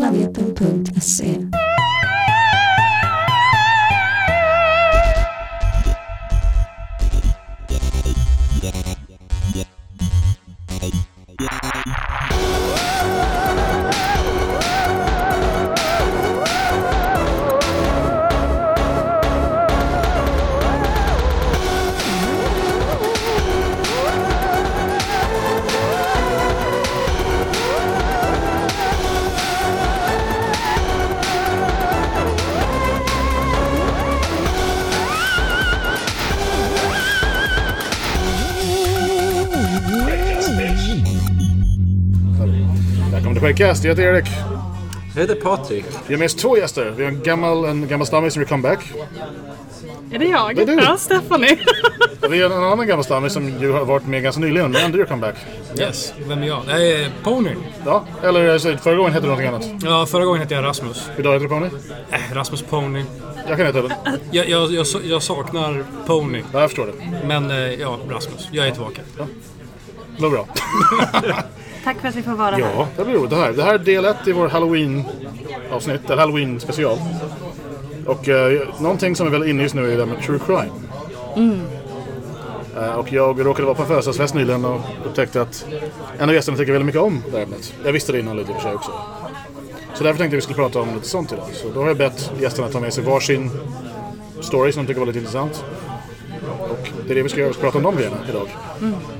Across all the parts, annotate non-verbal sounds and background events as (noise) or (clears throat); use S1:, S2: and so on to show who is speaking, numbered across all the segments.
S1: planeta.ac. Skäggkast, jag heter Erik.
S2: Jag heter Patrik.
S1: Vi har med oss två gäster. Vi har en gammal, en gammal stammis som är comeback.
S3: Är det jag?
S1: Det är du.
S3: Ja, Stephanie. (laughs)
S1: Vi har en annan gammal stammis som ju har varit med ganska nyligen, men ändå gör comeback.
S2: Yes, vem är jag? Nej, Pony.
S1: Ja, eller alltså, förra gången hette du någonting annat.
S2: Ja, förra gången hette jag Rasmus.
S1: Idag heter du Pony.
S2: Äh, Rasmus Pony.
S1: Jag kan heta det.
S2: Jag, jag, jag, jag saknar Pony.
S1: Ja, jag förstår det.
S2: Men eh, ja, Rasmus. Jag är tillbaka.
S1: Det var bra. (laughs)
S3: Tack för att vi får vara här.
S1: Ja, det blir roligt det här. Det här är del ett i vår Halloween-avsnitt, eller Halloween-special. Och eh, någonting som är väldigt inne just nu är det där med true crime. Eh, och jag råkade vara på en födelsedagsfest nyligen och upptäckte att en av gästerna tycker väldigt mycket om det här ämnet. Jag visste det innan lite i och för sig också. Så därför tänkte jag vi skulle prata om lite sånt idag. Så då har jag bett gästerna ta med sig varsin story som de tycker var lite intressant. Och det är det vi ska göra, vi ska prata om de grejerna idag.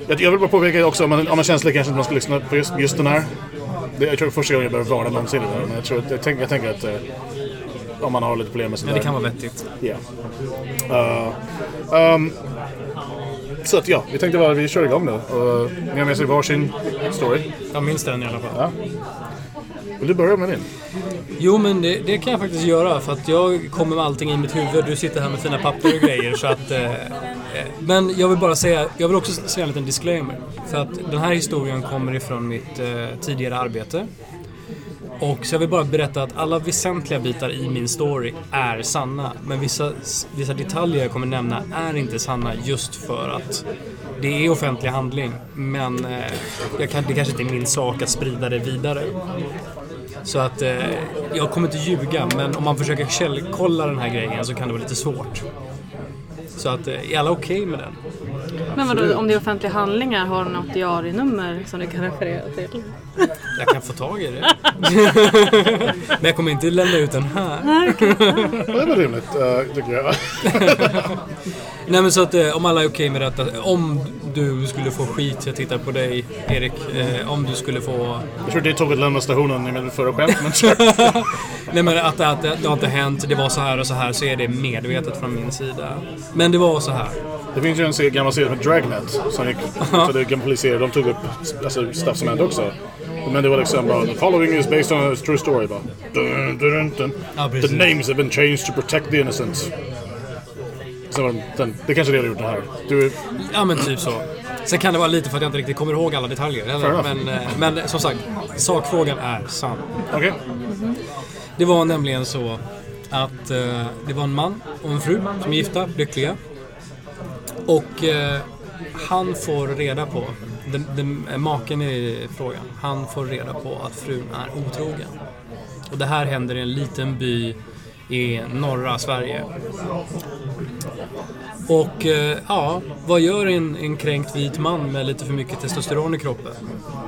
S1: Jag, jag vill bara påpeka också, om man, om man känslig kanske inte man ska lyssna på just, just den här. Det, jag tror det är första gången jag behöver varna någonsin men jag, tror att, jag, tänk, jag tänker att eh, om man har lite problem med sånt
S2: Men det kan vara vettigt.
S1: Ja. Uh, um, så att ja, vi tänkte bara vi kör igång nu. Och ni har med sig varsin story.
S2: Jag minns den i alla fall.
S1: Ja. Vill du börja med din?
S2: Jo, men det, det kan jag faktiskt göra för att jag kommer med allting i mitt huvud. Du sitter här med fina papper och grejer. så att, eh, eh, Eh, men jag vill bara säga, jag vill också säga en liten disclaimer. För att den här historien kommer ifrån mitt eh, tidigare arbete. Och så jag vill bara berätta att alla väsentliga bitar i min story är sanna. Men vissa, vissa detaljer jag kommer nämna är inte sanna just för att det är offentlig handling. Men eh, jag kan, det kanske inte är min sak att sprida det vidare. Så att eh, jag kommer inte ljuga, men om man försöker källkolla den här grejen så kan det vara lite svårt. Så att, eh, är alla okej med den?
S3: Men vadå, om det är offentliga handlingar, har du något diarienummer som du kan referera till?
S2: Jag kan få tag i det. men jag kommer inte lämna ut den här.
S1: Ja, det var rimligt, uh, tycker jag.
S2: Nej men så att eh, om alla är okej med detta. Om du skulle få skit, jag tittar på dig Erik. Eh, om du skulle få...
S1: Jag tror det tog att lämna stationen i min förra skämt, men. (laughs)
S2: Nej men att, att det, har inte hänt, det var så här och så här så är det medvetet från min sida. Men det var så här.
S1: Det finns ju en serie- gammal serie heter Dragnet. Som gick, så det polisserie. De tog upp alltså, stuff som hände också. Men det var liksom bara The following is based on a true story. Bara, dun, dun, dun.
S2: Ja,
S1: The names have been changed to protect the innocent. Så var de, den, det kanske är det du gjort det här. Du,
S2: Ja men typ så. Sen kan det vara lite för att jag inte riktigt kommer ihåg alla detaljer. Men, eh, men som sagt, sakfrågan är sann.
S1: Okej.
S2: Det var nämligen så att eh, det var en man och en fru som är gifta, lyckliga. Och eh, han får reda på, den, den, eh, maken i frågan, han får reda på att frun är otrogen. Och det här händer i en liten by i norra Sverige. Och eh, ja, vad gör en, en kränkt vit man med lite för mycket testosteron i kroppen?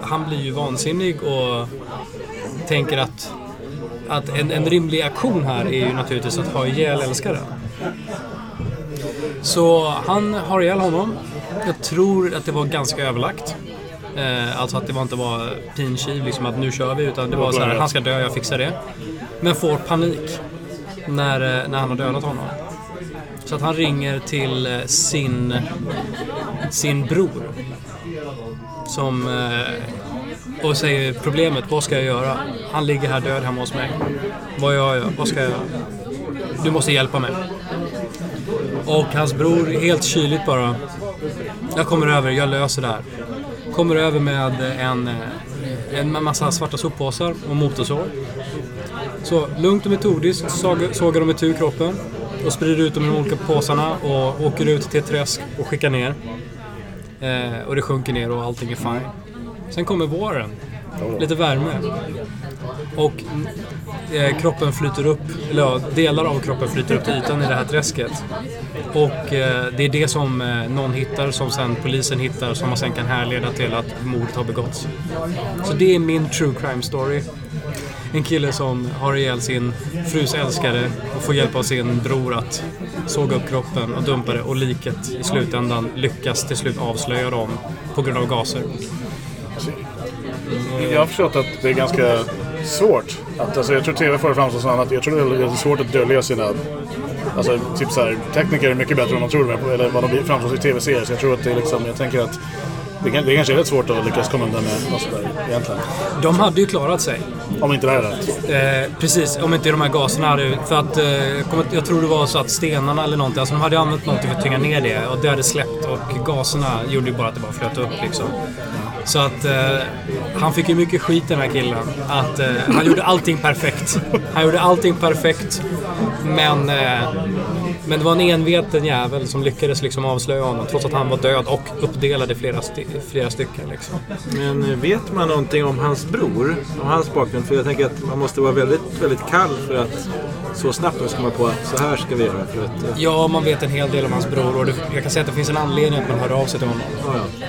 S2: Han blir ju vansinnig och tänker att att en, en rimlig aktion här är ju naturligtvis att ha ihjäl älskaren. Så han har ihjäl honom. Jag tror att det var ganska överlagt. Eh, alltså att det var inte var pinkiv, liksom att nu kör vi, utan det var så här, han ska dö, jag fixar det. Men får panik när, eh, när han har dödat honom. Så att han ringer till eh, sin, sin bror. Som eh, och säger problemet, vad ska jag göra? Han ligger här död hemma hos mig. Vad gör jag? Vad ska jag göra? Du måste hjälpa mig. Och hans bror, helt kyligt bara. Jag kommer över, jag löser det här. Kommer över med en, en massa svarta soppåsar och motorsåg. Så lugnt och metodiskt sågar de itu kroppen och sprider ut dem i de olika påsarna och åker ut till ett träsk och skickar ner. Eh, och det sjunker ner och allting är fine. Sen kommer våren. Lite värme. Och eh, kroppen flyter upp, eller ja, delar av kroppen flyter upp till ytan i det här träsket. Och eh, det är det som eh, någon hittar, som sen polisen hittar, som man sen kan härleda till att mordet har begåtts. Så det är min true crime story. En kille som har ihjäl sin frus älskare och får hjälp av sin bror att såga upp kroppen och dumpa det och liket i slutändan lyckas till slut avslöja dem på grund av gaser.
S1: Jag har förstått att det är ganska svårt. Att, alltså, jag tror TV får det framstå som att jag tror det är svårt att dölja sina... Alltså, typ så här, tekniker är mycket bättre än man tror, eller vad de framstår i TV-serier. Så jag tror att det är liksom, jag tänker att det, kan, det kanske är rätt svårt att lyckas komma undan med något sådär egentligen.
S2: De hade ju klarat sig.
S1: Om inte det här är rätt.
S2: Eh, precis, om inte de här gaserna hade... För att, eh, jag tror det var så att stenarna eller någonting, alltså de hade använt någonting för att tynga ner det och det hade släppt och gaserna gjorde ju bara att det bara flöt upp liksom. Så att eh, han fick ju mycket skit den här killen. Att eh, han gjorde allting perfekt. Han gjorde allting perfekt. Men, eh, men det var en enveten jävel som lyckades liksom avslöja honom trots att han var död och uppdelad i flera, st flera stycken. Liksom.
S4: Men vet man någonting om hans bror? Om hans bakgrund? För jag tänker att man måste vara väldigt, väldigt kall för att så snabbt komma på att så här ska vi göra. För att,
S2: eh... Ja, man vet en hel del om hans bror och det, jag kan säga att det finns en anledning att man hör av sig till honom.
S4: Ja, ja.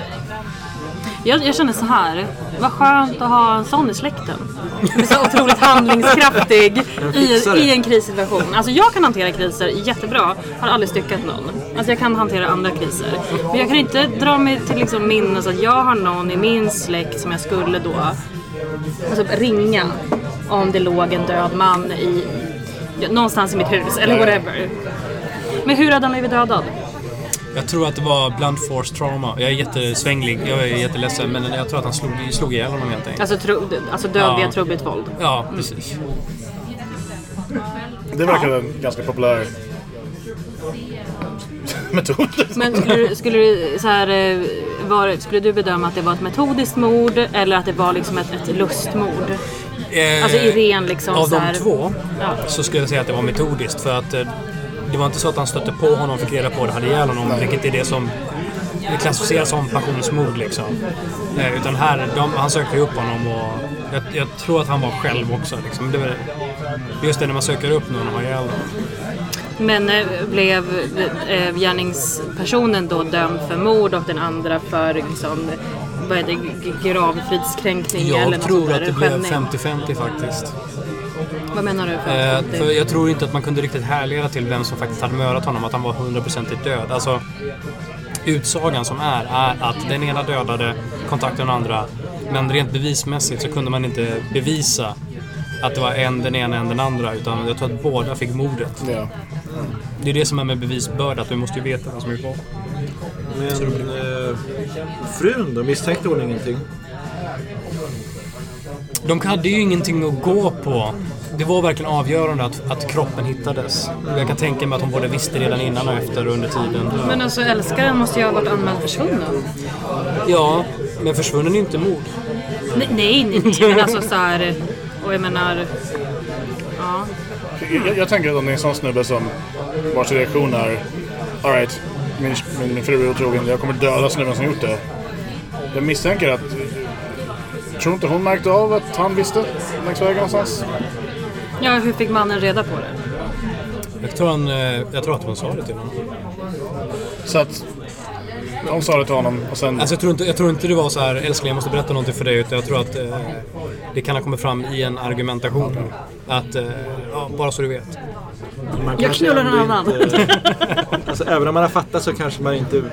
S3: Jag, jag känner så här. Vad skönt att ha en sån i släkten. Som är så otroligt handlingskraftig i, i en krissituation. Alltså jag kan hantera kriser jättebra. Har aldrig styckat någon. Alltså jag kan hantera andra kriser. Men jag kan inte dra mig till liksom minnes att jag har någon i min släkt som jag skulle då alltså, ringa om det låg en död man i någonstans i mitt hus eller whatever. Men hur hade han blivit dödad?
S2: Jag tror att det var blunt force trauma. Jag är jättesvänglig, jag är jätteledsen men jag tror att han slog, slog ihjäl honom helt enkelt.
S3: Alltså, tro, alltså död via ja. trubbigt våld?
S2: Ja, precis.
S1: Det verkar ja. en ganska populär metod.
S3: Men skulle du, skulle du, så här, eh, var, skulle du bedöma att det var ett metodiskt mord eller att det var liksom ett, ett lustmord? Eh, alltså i ren liksom
S2: Av
S3: de
S2: två ja. så skulle jag säga att det var metodiskt för att eh, det var inte så att han stötte på honom, fick reda på det, hade ihjäl honom. Vilket är det som det klassificeras som passionsmord liksom. Eh, utan här, de, han sökte upp honom och jag, jag, tror att han var själv också. Liksom. Det var, just det när man söker upp någon och har ihjäl dem.
S3: Men eh, blev eh, gärningspersonen då dömd för mord och den andra för liksom, vad är det, gravfridskränkning?
S2: Jag
S3: eller
S2: tror att det blev 50-50 faktiskt.
S3: Vad menar du?
S2: För, eh, för jag tror inte att man kunde riktigt härleda till vem som faktiskt hade mördat honom, att han var hundraprocentigt död. Alltså, utsagan som är, är att den ena dödade kontaktade den andra, men rent bevismässigt så kunde man inte bevisa att det var en den ena än den andra, utan jag tror att båda fick mordet.
S1: Ja.
S2: Det är det som är med bevisbörda, att du måste ju veta vad som är kvar.
S4: Men eh, frun då? Misstänkte hon ingenting?
S2: De hade ju ingenting att gå på. Det var verkligen avgörande att, att kroppen hittades. Jag kan tänka mig att hon både visste redan innan och efter under tiden.
S3: Men alltså älskaren måste ju ha varit anmäld försvunnen.
S2: Ja, men försvunnen är inte mord.
S3: Nej, nej, nej men alltså så här, Och jag menar... Ja.
S1: Jag, jag tänker att om det är en sån snubbe som vars reaktion är Alright, min, min fru är otrogen, jag kommer döda snubben som gjort det. Jag misstänker att Tror inte hon märkte av att han visste längs vägen någonstans?
S3: Ja, hur fick mannen reda på det?
S2: Jag tror, han, eh, jag tror att hon sa det till honom.
S1: Så att hon sa det till honom och sen...
S2: Alltså jag, tror inte, jag tror inte det var så här, älskling jag måste berätta någonting för dig. Utan jag tror att eh, det kan ha kommit fram i en argumentation. Att, eh, ja, bara så du vet.
S3: Man jag knullar någon annan. (laughs)
S4: alltså, även om man har fattat så kanske man inte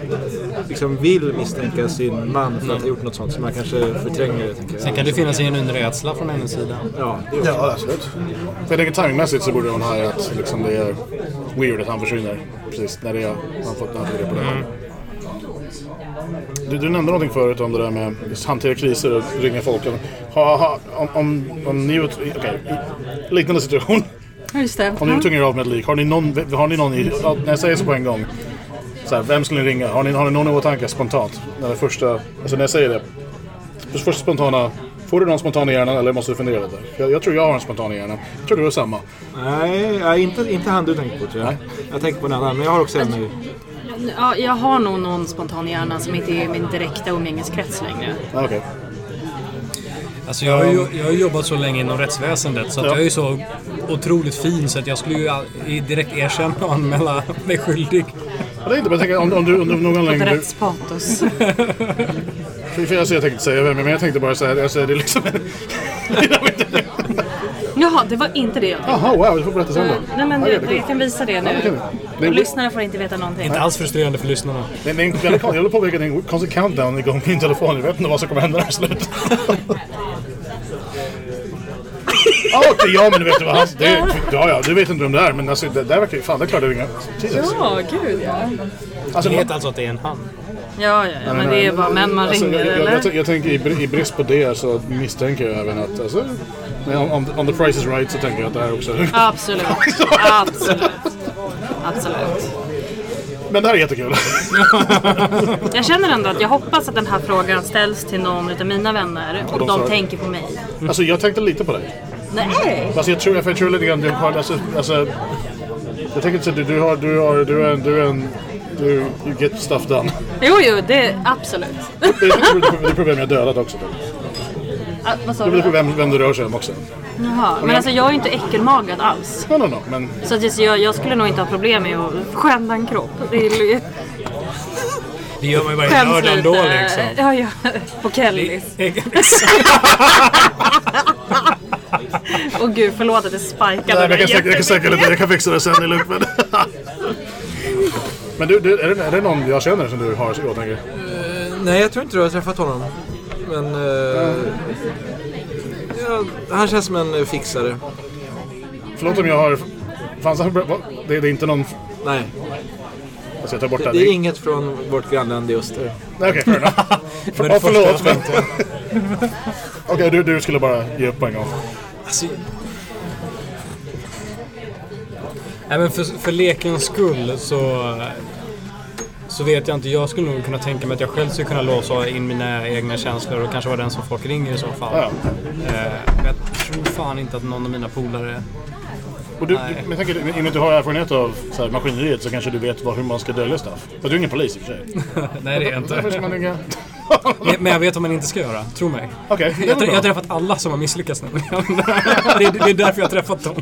S4: liksom vill misstänka sin man för att ha gjort något sånt. Så man kanske förtränger det. Tänker jag.
S2: Sen kan det finnas en rädsla från hennes sida.
S4: Ja,
S1: det ja absolut. För jag tänker timingmässigt så borde hon ha att liksom, det är weird att han försvinner. Precis när det är, han fått på det. Mm. Du, du nämnde någonting förut om det där med att hantera kriser och ringa folk. Ha, ha, om, om, om ni... Okej, okay. liknande situation.
S3: Just det.
S1: Om ni är tvungna av med ett lik, har ni någon, har ni någon i, när jag säger så på en gång. Så här, vem skulle ni ringa? Har ni, har ni någon i åtanke spontant? När det första, alltså när jag säger det. Första spontana, får du någon spontan i hjärnan eller måste du fundera lite? Jag, jag tror jag har en spontan i hjärnan. Jag tror du har samma.
S4: Nej, inte, inte han du tänker på tror jag. Nej. Jag tänker på en annan, men jag har också en i...
S3: Ja, jag har nog någon spontan i hjärnan som inte är min direkta umgängeskrets längre.
S1: Okay.
S2: Alltså jag, har ju, jag har jobbat så länge inom rättsväsendet så att
S1: Ja.
S2: jag är så otroligt fin så att jag skulle ju direkt erkänna och anmäla (laughs) mig skyldig.
S1: Ja, Det är inte, men jag tänker om, om du du någon du-
S3: Rättspatos. (laughs)
S1: För, för alltså, jag tänkte säga men jag tänkte bara säga alltså, det är liksom... (laughs)
S3: Jaha, det var inte det jag tänkte.
S1: Jaha, wow, du får berätta sen då.
S3: Nej men
S1: Okej,
S3: jag, jag kan visa det nu.
S1: vi. Det är-
S3: Lyssnarna får inte veta någonting.
S2: Inte alls frustrerande för lyssnarna.
S1: Det är det är en väldigt kon- jag håller på att det är en konstig countdown igång på min telefon. Jag vet inte vad som kommer hända där i Ja, okej, ja men du vet vad han... Det, ja, ja, du vet inte vem det är men alltså, det där verkar ju... Fan, det är klart det är inga... Jesus.
S3: Ja, gud ja.
S1: Alltså,
S2: Det heter alltså att det är en han.
S3: Ja, ja, ja men det är bara män man
S1: Alltså,
S3: ringer
S1: jag, jag,
S3: eller?
S1: jag, jag, jag tänker i, i brist på det så misstänker jag även att... Alltså, men om, om, om the price is right så tänker jag att det här också...
S3: Absolut. Absolut. Absolut.
S1: Men det här är jättekul. (laughs)
S3: Jag känner ändå att jag hoppas att den här frågan ställs till någon av mina vänner och
S1: de
S3: de
S1: svarar.
S3: tänker på mig.
S1: Alltså jag tänkte lite på dig.
S3: Nej!
S1: Alltså jag tror, för jag tror lite grann du har, alltså, alltså jag tänker så att du, du har, du har, du är en, du är en, du, you get stuff done.
S3: Jo, jo, det absolut.
S1: Det är det är problem jag dödat också.
S3: Ah, vad sa
S1: Det beror på vem, vem du rör sig om också.
S3: Jaha, men alltså jag är ju inte äckelmagad alls.
S1: No, no, no, men
S3: Så att jag, jag skulle nog inte ha problem med att skända en kropp. Det är ju
S2: Det gör man ju varje lördag ändå liksom.
S3: Ja, ja. På Kellys. (laughs) (laughs) Åh gud, förlåt att jag spikade
S1: Nej, jag, kan jag kan säkert lite, jag kan fixa det sen, är lugnt. (laughs) Men, du, du, är, det, är det någon jag känner som du har i åtanke?
S4: Nej, jag tror inte du har träffat honom. Men... eh, ja, han känns som en fixare.
S1: Förlåt om jag har... Fanns han, det, det är inte någon...
S4: Nej,
S1: Alltså jag tar bort
S4: det,
S1: det.
S4: det är inget från vårt grannland i öster.
S1: Nej, Okej, fair enough. (laughs)
S2: Men första
S1: förlåt. Men... Okej, du, du skulle bara ge upp på en gång.
S2: Alltså... Nej men för, för lekens skull så... Så vet jag inte. Jag skulle nog kunna tänka mig att jag själv skulle kunna låsa in mina egna känslor och kanske vara den som folk ringer i så fall.
S1: Ja.
S2: Eh, men jag tror fan inte att någon av mina polare...
S1: Och du,
S2: Nej.
S1: men jag tänker, i och med att du har erfarenhet av så här, maskineriet så kanske du vet vad, hur man ska dölja stuff. Men du är ingen polis i och för sig. (laughs)
S2: Nej det är jag
S1: ska
S2: inte.
S1: man.
S2: Men- jag vet vad man inte ska göra. Tro mig.
S1: Är
S2: Jag, jag har träffat alla som har misslyckats nämligen. (laughs) det, är, det är därför jag har träffat dem.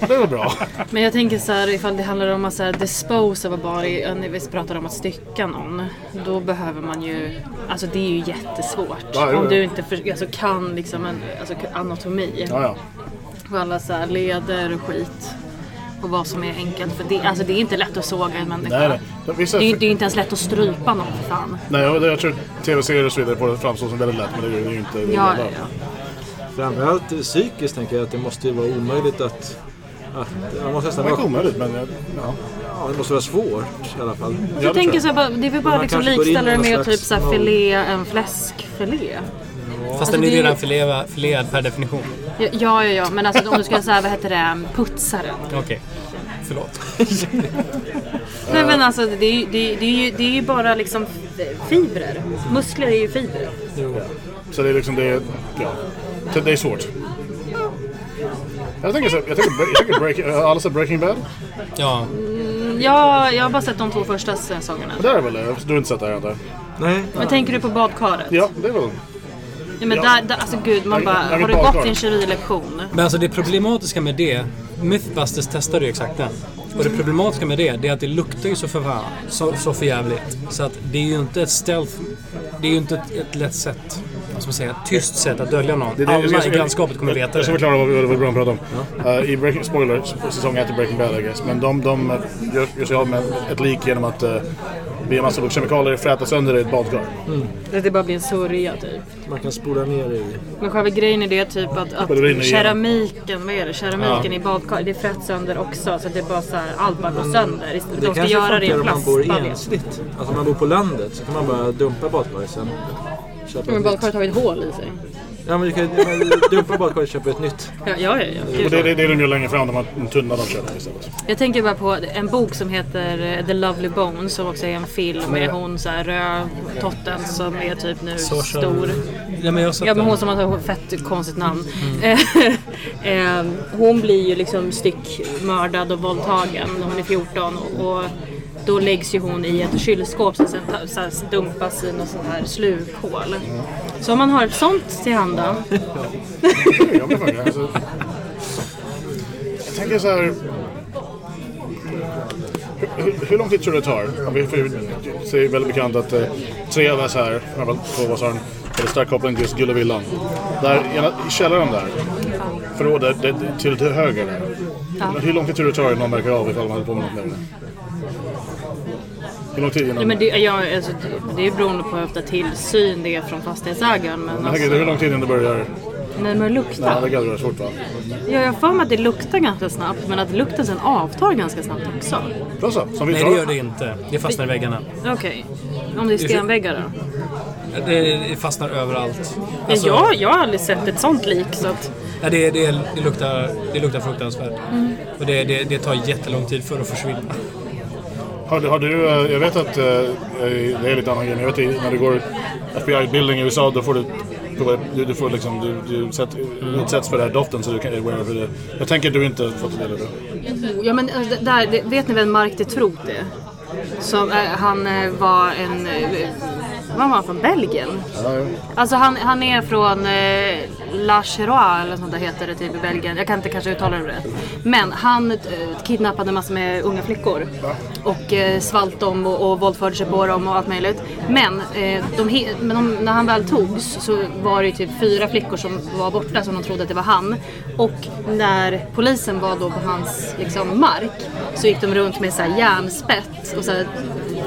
S1: Det väl bra.
S3: Men jag tänker så här ifall det handlar om att så här, dispose of a body, när vi pratar om att stycka någon. Då behöver man ju, alltså det är ju jättesvårt.
S1: Ja, jo,
S3: om du inte för, alltså, kan liksom en, alltså, anatomi.
S1: Ja, ja.
S3: Och alla så här leder och skit. Och vad som är enkelt. För det, alltså, det är inte lätt att såga en människa.
S1: Nej, nej. Vissa,
S3: Det är ju det är ju inte ens lätt att strypa någon för fan.
S1: nej, och det- jag tror tv-serier och så vidare får det framstå som väldigt lätt, men det är ju ju inte... det
S3: Ja,
S1: ju
S3: ja, ja.
S4: Framförallt eh, psykiskt tänker jag att det måste ju vara omöjligt att... att man måste nästan
S1: Det är
S4: vara,
S1: omöjligt, men ja.
S4: ja, det måste vara svårt i alla fall.
S1: Ja, det
S3: Jag tänker
S1: tror
S3: så här, det är väl bara liksom likställa det med att typ så här filé en fläskfilé.
S2: Fast den
S3: det
S2: är
S3: är-
S2: redan filead per definition.
S3: Ja, ja, ja, men alltså om du ska säga vad heter det, putsa den.
S2: Okej. Förlåt.
S3: Nej men alltså det är, ju- det, är, det, är ju, det är ju bara liksom fibrer. Muskler är ju fibrer.
S1: Så det är liksom, det är, ja. Så Det är svårt. Jag tänker så, jag tänker, jag tänker break, har alla sett Breaking Bad?
S2: Ja.
S3: Ja, jag har bara sett de två första säsongerna.
S1: Det är väl det? Du har inte sett det här inte?
S4: Nej,
S3: Men tänker du på badkaret?
S1: Ja, det är väl...
S3: Ja, men
S1: Ja.
S3: där, där, alltså gud, man bara, har du gått i en keramilektion?
S2: Men alltså det problematiska med det, Mythbusters testade ju exakt den. Och det problematiska med det, det är att det luktar ju så för fan, så, så för jävligt. Så att det är ju inte ett stealth, det är ju inte ett, ett lätt sätt, vad ska man säga, tyst sätt att dölja någon.
S1: Det är det-
S2: Alla i grannskapet kommer veta
S1: Jag ska
S2: det.
S1: förklara vad vi, vad vi börjar prata om. Uh, I Breaking, spoiler, säsong 1 i Breaking Bad I guess. Men de, de gör, gör sig av med ett lik genom att uh, via massa kemikalier fräta sönder det i ett badkar.
S3: Att det bara blir en sörja typ.
S4: man kan spola ner det i.
S3: Men själva grejen är det typ att, att
S1: det
S3: keramiken, vad är det? Keramiken i badkaret, det fräts sönder också. Så att det bara så här, allt bara går sönder.
S4: Det
S3: De ska
S4: kanske
S3: göra det i
S4: funkar
S3: en
S4: om man bor
S3: plastbalja.
S4: ensligt. Alltså om man bor på landet så kan man bara dumpa badkaret sen. Köpa
S3: Men badkaret har ju ett hål i sig.
S4: Ja men du kan ju dumpa badkaret och köpa ett nytt.
S3: Ja, ja, ja. ja.
S1: Och det, det, det är de gör längre fram, de har en tunna de köper istället.
S3: Jag tänker bara på en bok som heter eh, The Lovely Bones som också är en film med hon så här rödtotten som är typ nu stor.
S2: Ja men jag
S3: Ja men hon som har ett fett konstigt namn. (laughs) Eh, hon blir ju liksom styckmördad och våldtagen när hon är 14 och, och då läggs ju hon i ett kylskåp som sen så här dumpas i något sånt här slukhål. Så om man har ett sånt till.
S1: Ja, (laughs) faktiskt, alltså, jag tänker så här. Hur, hur, lång tid tror du det tar? Det är väldigt bekant att eh, tre av oss här, oss har en väldigt stark koppling till just Gullevillan. Där, ena- i källaren där, förrådet det, det, till, till höger där. Men Hur lång tid tror du det tar innan någon märker av ifall man håller på med något det? Hur lång tid
S3: Ja,
S1: innan?
S3: men det, ja, alltså, det, det är beroende på hur ofta tillsyn det är från fastighetsägaren. Men
S1: Jag tänker, hur
S3: alltså,
S1: lång tid innan det börjar...
S3: när man
S1: Nej,
S3: luktar.
S1: det kan dra fort va?
S3: Ja, jag har för mig att det luktar ganska snabbt men att lukten sen avtar ganska snabbt också.
S1: Bra så, som vi
S2: Nej, det gör det inte. Det fastnar i väggarna.
S3: Okej. Om det är stenväggar då?
S2: Det, det fastnar överallt.
S3: Ja,
S2: Alltså,
S3: jag, jag har aldrig sett ett sånt lik så att...
S2: ja, det, det, det, luktar, det luktar fruktansvärt. Och det, det, det tar jättelång tid för att försvinna.
S1: Har, har du, eh, jag vet att eh, det är lite annan grej, jag vet i- när du går FBI-utbildning i USA då får du du, du får liksom, du, du sätt, utsätts för den här doften så du kan aware för det. Jag tänker att du inte fått det eller?
S3: Ja men där, det- vet ni vem Mark de Troot är? Som, han var en... Äh, var han från? Belgien?
S1: Ja, ja.
S3: Alltså han, han är från eh, La Cherois eller sånt där heter det typ i Belgien. Jag kan inte kanske uttala det rätt. Men han eh, kidnappade massor med unga flickor. Och eh, svalt dem och, och våldförde sig på dem och allt möjligt. Men, eh, de, men de, när han väl togs så var det ju typ fyra flickor som var borta som de trodde att det var han. Och när polisen var då på hans liksom, mark så gick de runt med så här järnspett och så här,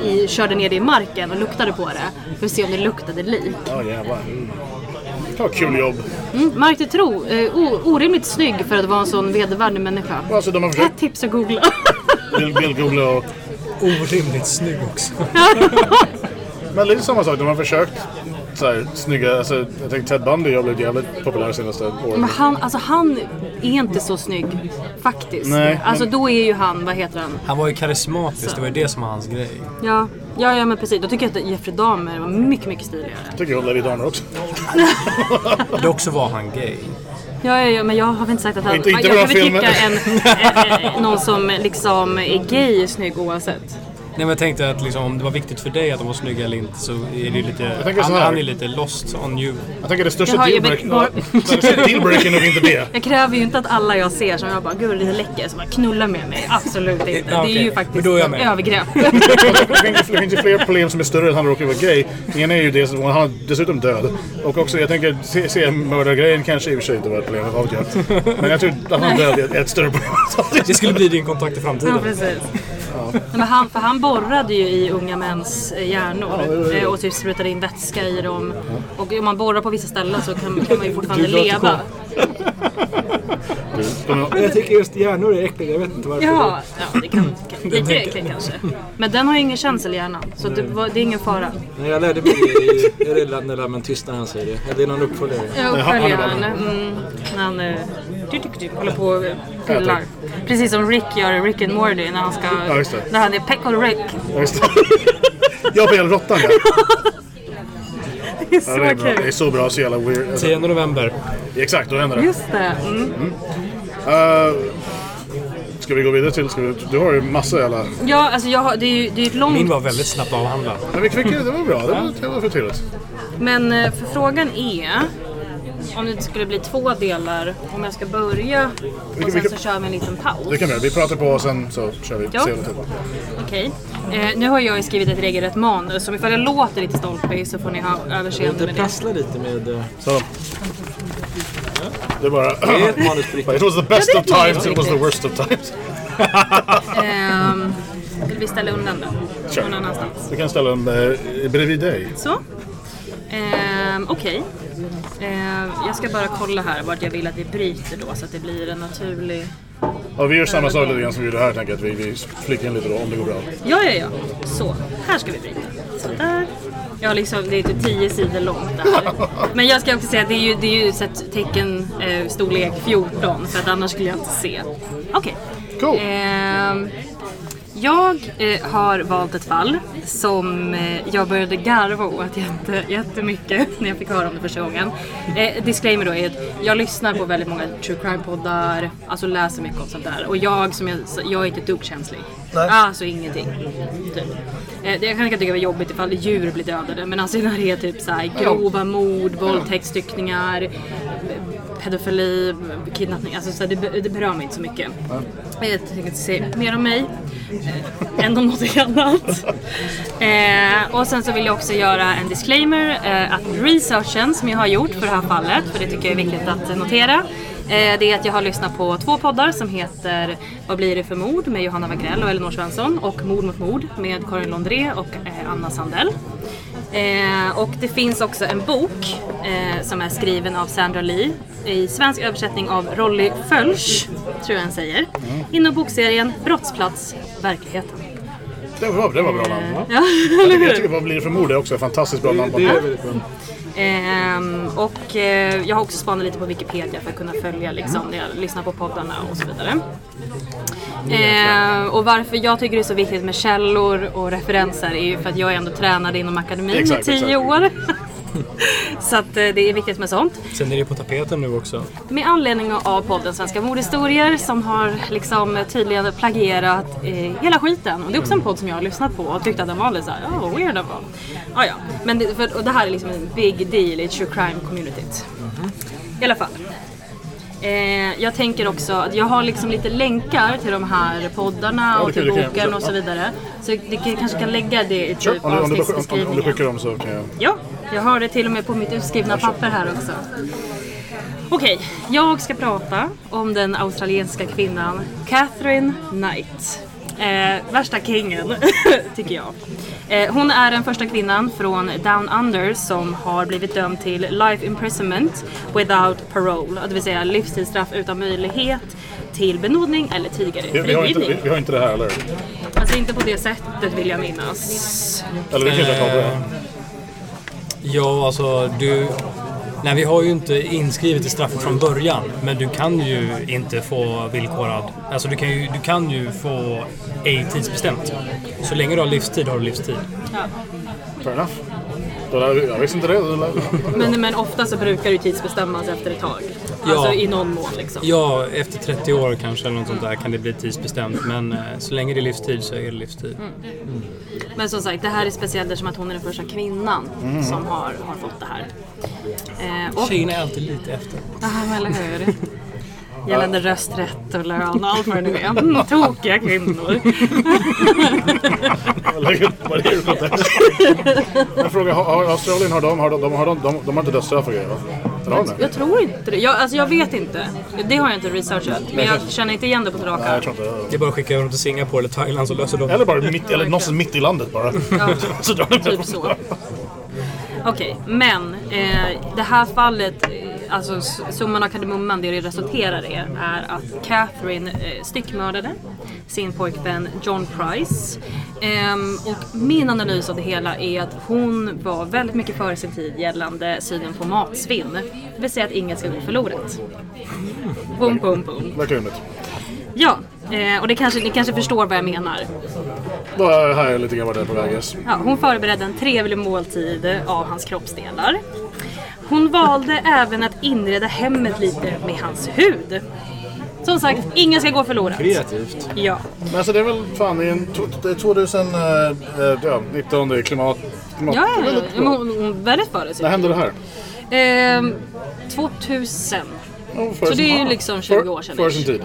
S3: i, körde ner det i marken och luktade på det. För att se om det luktade lik.
S1: Oh, yeah, wow var kul jobb.
S3: Mm, Mark Tro, eh, orimligt snygg för att vara en sån vedervärdig människa.
S1: Alltså, de har försökt
S3: Ett tips att googla.
S1: bild- bildgoogla och...
S2: Orimligt snygg också.
S1: Men lite samma sak, de har försökt så här, snygga, alltså, jag tänkte Ted Bundy har blivit jävligt populär senaste åren.
S3: Men han, alltså han är inte så snygg faktiskt.
S1: Nej,
S3: alltså
S1: men-
S3: då är ju han, vad heter han?
S2: Han var ju karismatisk, det var ju det som var hans grej.
S3: Ja, ja, ja men precis. Då tycker jag att Jeffrey Dahmer var mycket, mycket stiligare.
S1: Jag tycker om Levi Dahmer också. (laughs)
S2: Dock så var han gay.
S3: Ja, ja, ja, men jag har väl inte sagt att han...
S1: Inte- inte
S3: jag kan väl
S1: filmer.
S3: tycka en, (laughs) en, en, någon som liksom är gay är snygg oavsett.
S2: Nej men jag tänkte att liksom, om det var viktigt för dig att de var snygga eller inte så är det lite...
S1: tänker så
S2: Han,
S1: här.
S2: han är lite lost on you.
S1: Jag tänker det största dealbreaken... (laughs) dealbreaken är nog inte det. (laughs)
S3: Jag kräver ju inte att alla jag ser som jag bara gud är läcker som bara knullar med mig. Absolut inte.
S2: Ja,
S3: Det är ju faktiskt
S2: är jag
S3: ett
S2: med.
S3: övergrepp. (laughs)
S1: Det finns, ju fler problem som är större än att han råkar vara gay. En är ju det som han är dessutom död. Och också, jag tänker, se, se mördargrejen kanske i och för sig inte var ett problem, vad vet jag. Men jag tror att han död är ett större problem.
S2: Det skulle bli din kontakt i
S3: Ja,
S2: framtiden.
S3: Nej, Men han, för han borrade ju i unga mäns eh, hjärnor eh, och typ sprutade in vätska i dem. Och om man borrar på vissa ställen så kan, kan man ju fortfarande
S2: Du
S4: Jag tycker just hjärnor är äckliga, jag vet inte varför.
S3: Ja, ja det kan, (laughs) kan lite äckligt kanske. Men den har ju ingen känsel i hjärnan så det, var, det är ingen fara.
S4: Nej, jag lärde mig det i... Det när lammen tystnar han säger det? Eller är det någon uppföljare?
S1: Är
S3: uppföljaren, mm, när han eh, typ, typ, typ, håller på och pillar. Precis som Rick gör i Rick and Morty när han ska...
S1: Ja, just det.
S3: När han är Peckle Rick.
S1: Ja, just det. Jag hela råttan ja. (laughs) (laughs)
S3: Det är
S1: ja
S3: så
S1: det, är bra. det är
S3: kul.
S1: så bra, så jävla weird. Alltså,
S2: 10 november.
S1: exakt, då händer det.
S3: Just det. Mm.
S1: Uh, ska vi gå vidare till, ska vi, du har ju massa jävla...
S3: Ja, alltså jag har, det är ju det är ett långt...
S2: Min var väldigt snabbt avhandlad.
S1: Men vi fick, det var bra, det var, det var för trevligt.
S3: Men eh, för frågan är om det skulle bli två delar, om jag ska börja och sen
S1: vilka-
S3: så kör vi en liten paus.
S1: Det kan vi vi pratar på och sen så kör vi.
S3: Ja.
S1: Vi.
S3: Okej. Eh, nu har jag ju skrivit ett regelrätt manus, så ifall jag låter lite stolpig så får ni ha överseende med det.
S4: prassla lite med... eh,
S1: Så. Det är bara...
S4: Det är ett manus på
S1: It was the best of times, it was the worst of times.
S3: Ehm, vill vi ställa undan den?
S1: Kör.
S3: Någon annanstans.
S1: Vi kan ställa den eh, bredvid dig.
S3: Så. Ehm, Okej. Ehm, jag ska bara kolla här vart jag vill att vi bryter då så att det blir en naturlig...
S1: Ja, vi gör samma sak lite grann som vi gjorde här, tänker jag. Att vi, vi flikar in lite då, om det går bra.
S3: Ja, ja, ja. Så. Här ska vi bryta. Så där. Ja, liksom, det är typ 10 sidor långt det här. (laughs) Men jag ska också säga att det är ju, det är ju så ett tecken eh, storlek 14 för att annars skulle jag inte se. Okej.
S1: Cool.
S3: Ehm, Jag eh, har valt ett fall som eh, jag började garva åt jätte, jättemycket (laughs) när jag fick höra om det första gången. Eh, disclaimer då är att jag lyssnar på väldigt många true crime-poddar, alltså läser mycket om sånt där. Och jag, som jag, jag är inte ett dugg känslig.
S5: Nej.
S3: Alltså ingenting. Typ. Eh, det- jag kan tycka det var jobbigt ifall djur blir dödade men alltså när det är typ så här grova mord, våldtäkt, styckningar, pedofili, kidnappning. Alltså så här, det, det berör mig inte så mycket. Jag tänker se mer om mig eh, än om något annat. Eh, och sen så vill jag också göra en disclaimer eh, att researchen som jag har gjort för det här fallet, för det tycker jag är viktigt att notera, eh, det är att jag har lyssnat på två poddar som heter Vad blir det för mord med Johanna Wagrell och Elinor Svensson och Mord mot mord med Karin Londré och eh, Anna Sandell. Eh, och det finns också en bok eh, som är skriven av Sandra Lee i svensk översättning av Rolly Fölsch, tror jag han säger, inom bokserien Brottsplats, verkligheten.
S1: Det var, det var bra namn.
S3: Ja, (laughs)
S1: Jag tycker, jag tycker Vad blir det för mord? Det är också ett fantastiskt bra namn
S4: Det.
S3: Ehm, och eh, jag har också spanat lite på Wikipedia för att kunna följa liksom, när jag lyssnar på poddarna och så vidare. Ehm, och varför jag tycker det är så viktigt med källor och referenser är ju för att jag är ändå tränade inom akademin
S1: Exakt,
S3: i tio
S1: exakt.
S3: år. (laughs) så att eh, det är viktigt med sånt.
S2: Sen är det på tapeten nu också.
S3: Med anledning av podden Svenska mordhistorier som har liksom tydligen plagierat eh, hela skiten. Och det är också en podd som jag har lyssnat på och tyckte att den var lite såhär, oh weird den var. Ah, ja. Men det, för, och det här är liksom en big deal i true crime communityt. I alla fall. Eh, jag tänker också att jag har liksom lite länkar till de här poddarna och till boken och så vidare. Så kan- kanske kan lägga det i typ
S1: Om, du, om, du, du
S3: avsnittsbeskrivningen.
S1: skickar dem så kan jag...
S3: Ja, jag har det till och med på mitt utskrivna papper här också. Okej, jag ska prata om den australiensiska kvinnan Catherine Knight. Eh, värsta kingen, (laughs) tycker jag. Eh, hon är den första kvinnan från Down Under som har blivit dömd till life imprisonment without parole, det vill säga livstidsstraff utan möjlighet till benådning eller tidigare
S1: Vi, vi, har inte, vi,
S3: frigivning.
S1: vi har inte det här, eller?
S3: Alltså inte på det sättet vill jag minnas.
S1: Eller vi kan inte ta på det.
S2: Ja, alltså du... Nej, vi har ju inte inskrivet i straffet från början. Men du kan ju inte få villkorad... Alltså du kan ju, du kan ju få ej tidsbestämt. Så länge du har livstid har du livstid.
S1: Fair enough. Jag visste inte det.
S3: Men, men ofta så brukar det tidsbestämmas efter ett tag.
S2: Ja.
S3: Alltså i någon mån liksom.
S2: Ja, efter 30 år kanske eller något sånt där kan det bli tidsbestämt. Men eh, så länge det är livstid så är det livstid.
S3: Men som sagt, det här är speciellt eftersom att hon är den första kvinnan som har, har fått det här. Eh, och,
S2: Tjejerna är alltid lite efter.
S3: ja, eller hur? Gällande rösträtt och lön, allt vad det nu är. Mm, tokiga kvinnor.
S1: lägg vad det är. Jag frågar, har, har Australien, har de, har de, de, har de, de, de har inte dödsstraff och grejer va? Eller har de det?
S3: Jag tror inte det. Jag, alltså jag vet inte. Det har jag inte researchat. Men jag känner inte igen det på ett rak
S1: Nej, jag
S3: arm.
S1: tror inte det.
S2: Det är bara att skicka över dem till Singapore eller Thailand så löser de
S1: Eller bara mitt, eller någonstans mitt i landet bara. (laughs) de
S3: Typ så. Okej, men eh, det här fallet, eh, alltså summan av kardemumman, det det resulterar i är att Catherine eh, styckmördade sin pojkvän John Price. Ehm, och min analys av det hela är att hon var väldigt mycket före sin tid gällande synen på matsvinn. Det vill säga att inget ska gå förlorat. Boom, boom, boom.
S1: Verkar rimligt.
S3: Ja, eh, och det kanske, ni kanske förstår vad jag menar.
S1: Här är lite grann vad det på väg.
S3: Ja, hon förberedde en trevlig måltid av hans kroppsdelar. Hon valde även att inreda hemmet lite med hans hud. Som sagt, ingen ska gå förlorat.
S4: Kreativt.
S3: Ja.
S1: Men alltså det är väl fan i en to- det är 2000, eh, eh, ja, 19 det är klimat... klimat
S3: Ja, ja, ja.
S1: väldigt.
S3: Hon, före
S1: När
S3: sig.
S1: hände det här?
S3: Ehm, 2000.
S1: Ja, för
S3: Så det är ju liksom 20
S1: för-
S3: år sedan.
S1: För sin tid.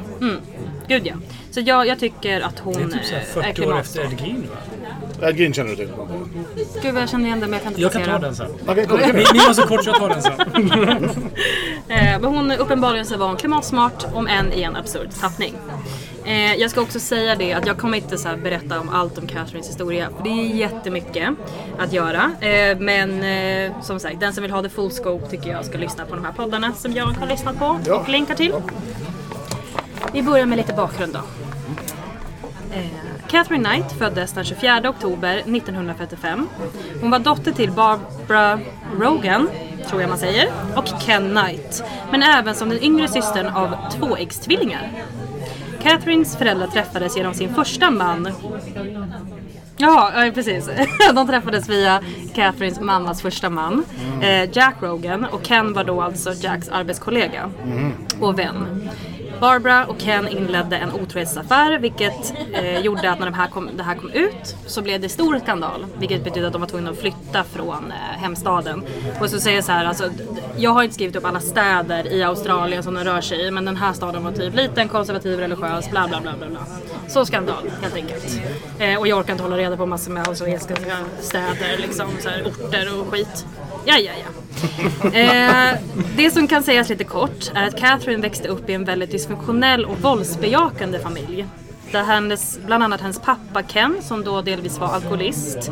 S3: Gud ja. Så jag, jag tycker att hon
S2: Det är typ så här
S3: eh, är
S2: 40 år
S3: klimatsmart.
S2: efter Ed Gein va?
S1: Ed Gein känner du till?
S3: Gud vad jag känner igen det men jag kan inte
S2: Jag kan
S3: placera.
S2: ta den sen.
S1: Okej, kolla.
S2: Min min var så kort så jag tar den sen. (laughs)
S3: Eh, men hon uppenbarligen så var hon klimatsmart, om än i en absurd tappning. Eh, jag ska också säga det att jag kommer inte så här berätta om allt om Catherines historia, för det är jättemycket att göra. Eh, men eh, som sagt, den som vill ha the full scope tycker jag ska lyssna på de här poddarna som jag har lyssnat på
S1: Ja.
S3: och länkar till. Vi börjar med lite bakgrund då. Eh, Catherine Knight föddes den 24 oktober 1945. Hon var dotter till Barbara Rogan, tror jag man säger, och Ken Knight. Men även som den yngre systern av tvåäggstvillingar. Catherines föräldrar träffades genom sin första man. Ja, precis. (laughs) De träffades via Catherines mammas första man, eh, Jack Rogan. Och Ken var då alltså Jacks arbetskollega och vän. Barbara och Ken inledde en otrohetsaffär vilket eh, gjorde att när de här kom, det här kom ut så blev det stor skandal. Vilket betydde att de var tvungna att flytta från eh, hemstaden. Och så säger jag så här, alltså, jag har inte skrivit upp alla städer i Australien som de rör sig i men den här staden var typ liten, konservativ, religiös, bla bla bla bla. bla. Så skandal helt enkelt. Eh, och jag orkar inte hålla reda på massor med australienska städer, liksom, så här, orter och skit. Ja, ja, ja. Eh, det som kan sägas lite kort är att Catherine växte upp i en väldigt dysfunktionell och våldsbejakande familj. Där hennes, bland annat hennes pappa Ken, som då delvis var alkoholist,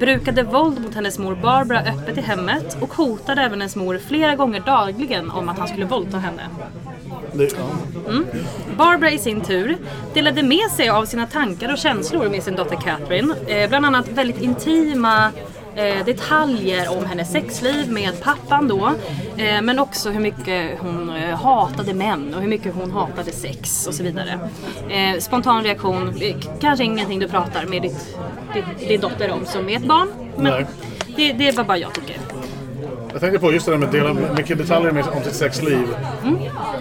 S3: brukade våld mot hennes mor Barbara öppet i hemmet och hotade även hennes mor flera gånger dagligen om att han skulle våldta henne.
S1: Ja.
S3: Barbara i sin tur delade med sig av sina tankar och känslor med sin dotter Catherine. Eh, bland annat väldigt intima eh, detaljer om hennes sexliv med pappan då. Eh, men också hur mycket hon eh, hatade män och hur mycket hon hatade sex och så vidare. Eh, spontan reaktion, eh, kanske ingenting du pratar med ditt, ditt, din dotter om som är ett barn. Men
S1: Nej.
S3: det, det är vad bara jag tycker.
S1: Jag tänkte på just det där med att dela mycket detaljer med, om sitt sexliv.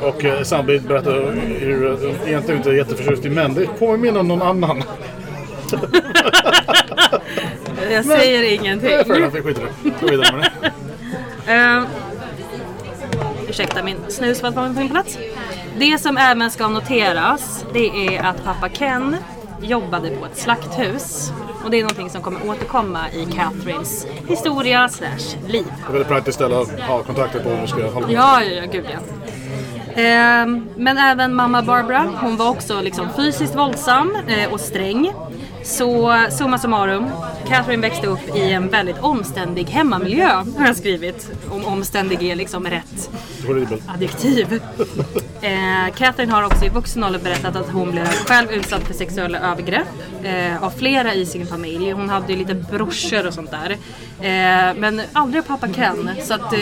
S1: Och eh, samtidigt berätta hur eh, egentligen inte är jätteförtjust i män. Det påminner om någon annan. (laughs)
S3: Jag säger ingenting.
S1: Fair enough, vi skiter i det. Gå vidare med det.
S3: Uh, ursäkta, min snus var på min plats. Det som även ska noteras, det är att pappa Ken jobbade på ett slakthus. Och det är någonting som kommer återkomma i Catherines historia slash liv.
S1: Det är väldigt praktiskt ställe att ha kontakter på om vi ska hålla på.
S3: Ja, ja, ja, gud ja. Ehm, men även mamma Barbara, hon var också liksom fysiskt våldsam eh, och sträng. Så summa summarum, Catherine växte upp i en väldigt omständig hemmamiljö har jag skrivit. Om omständig är liksom rätt
S1: Horribel.
S3: adjektiv. Eh, Catherine har också i vuxen ålder berättat att hon blev själv utsatt för sexuella övergrepp eh, av flera i sin familj. Hon hade ju lite brorsor och sånt där. Eh, men aldrig av pappa Ken. Så att eh,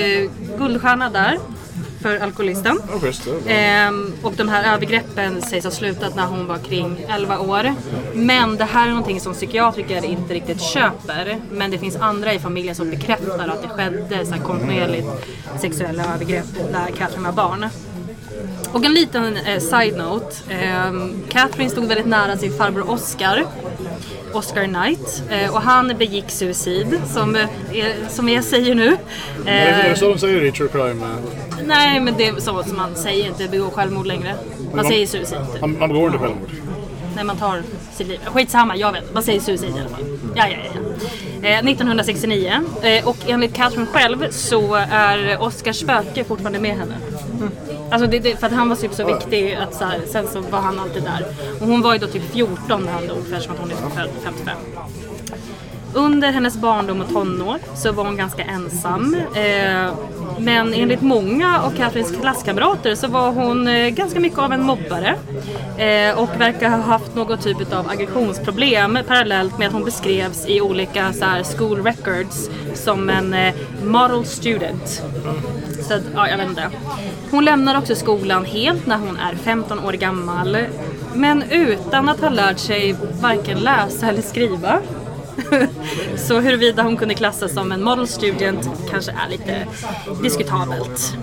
S3: guldstjärna där för alkoholisten. Ehm, och de här övergreppen sägs ha slutat när hon var kring 11 år. Men det här är någonting som psykiatriker inte riktigt köper. Men det finns andra i familjen som bekräftar att det skedde så här kontinuerligt sexuella övergrepp när Catherine var barn. Och en liten eh, side-note. ehm, Catherine stod väldigt nära sin farbror Oscar. Oscar Knight. Eh, och han begick suicid, som, eh, som jag säger nu.
S1: Det är
S3: Eh,
S1: det så de säger i true crime. eh,
S3: Nej, men det är så som man säger inte begå självmord längre. Man säger suicid. Typ.
S1: Man, man begår inte självmord.
S3: När man tar sitt liv. Skitsamma, jag vet. Man säger suicid i alla fall. Ja, ja, ja. Eh, 1969. Eh, och enligt Catherine själv så är Oscars spöke fortfarande med henne. Alltså det, det, för att han var typ så viktig att så här, sen så var han alltid där. Och hon var ju då typ 14 när han dog eftersom att hon är född 55. Under hennes barndom och tonår så var hon ganska ensam. Eh, men enligt många av Catherines klasskamrater så var hon eh, ganska mycket av en mobbare. Eh, och verkar ha haft någon typ av aggressionsproblem parallellt med att hon beskrevs i olika så här, school records som en model student. Så att, ja, jag vet inte. Hon lämnar också skolan helt när hon är 15 år gammal. Men utan att ha lärt sig varken läsa eller skriva. Så huruvida hon kunde klassas som en model student kanske är lite diskutabelt.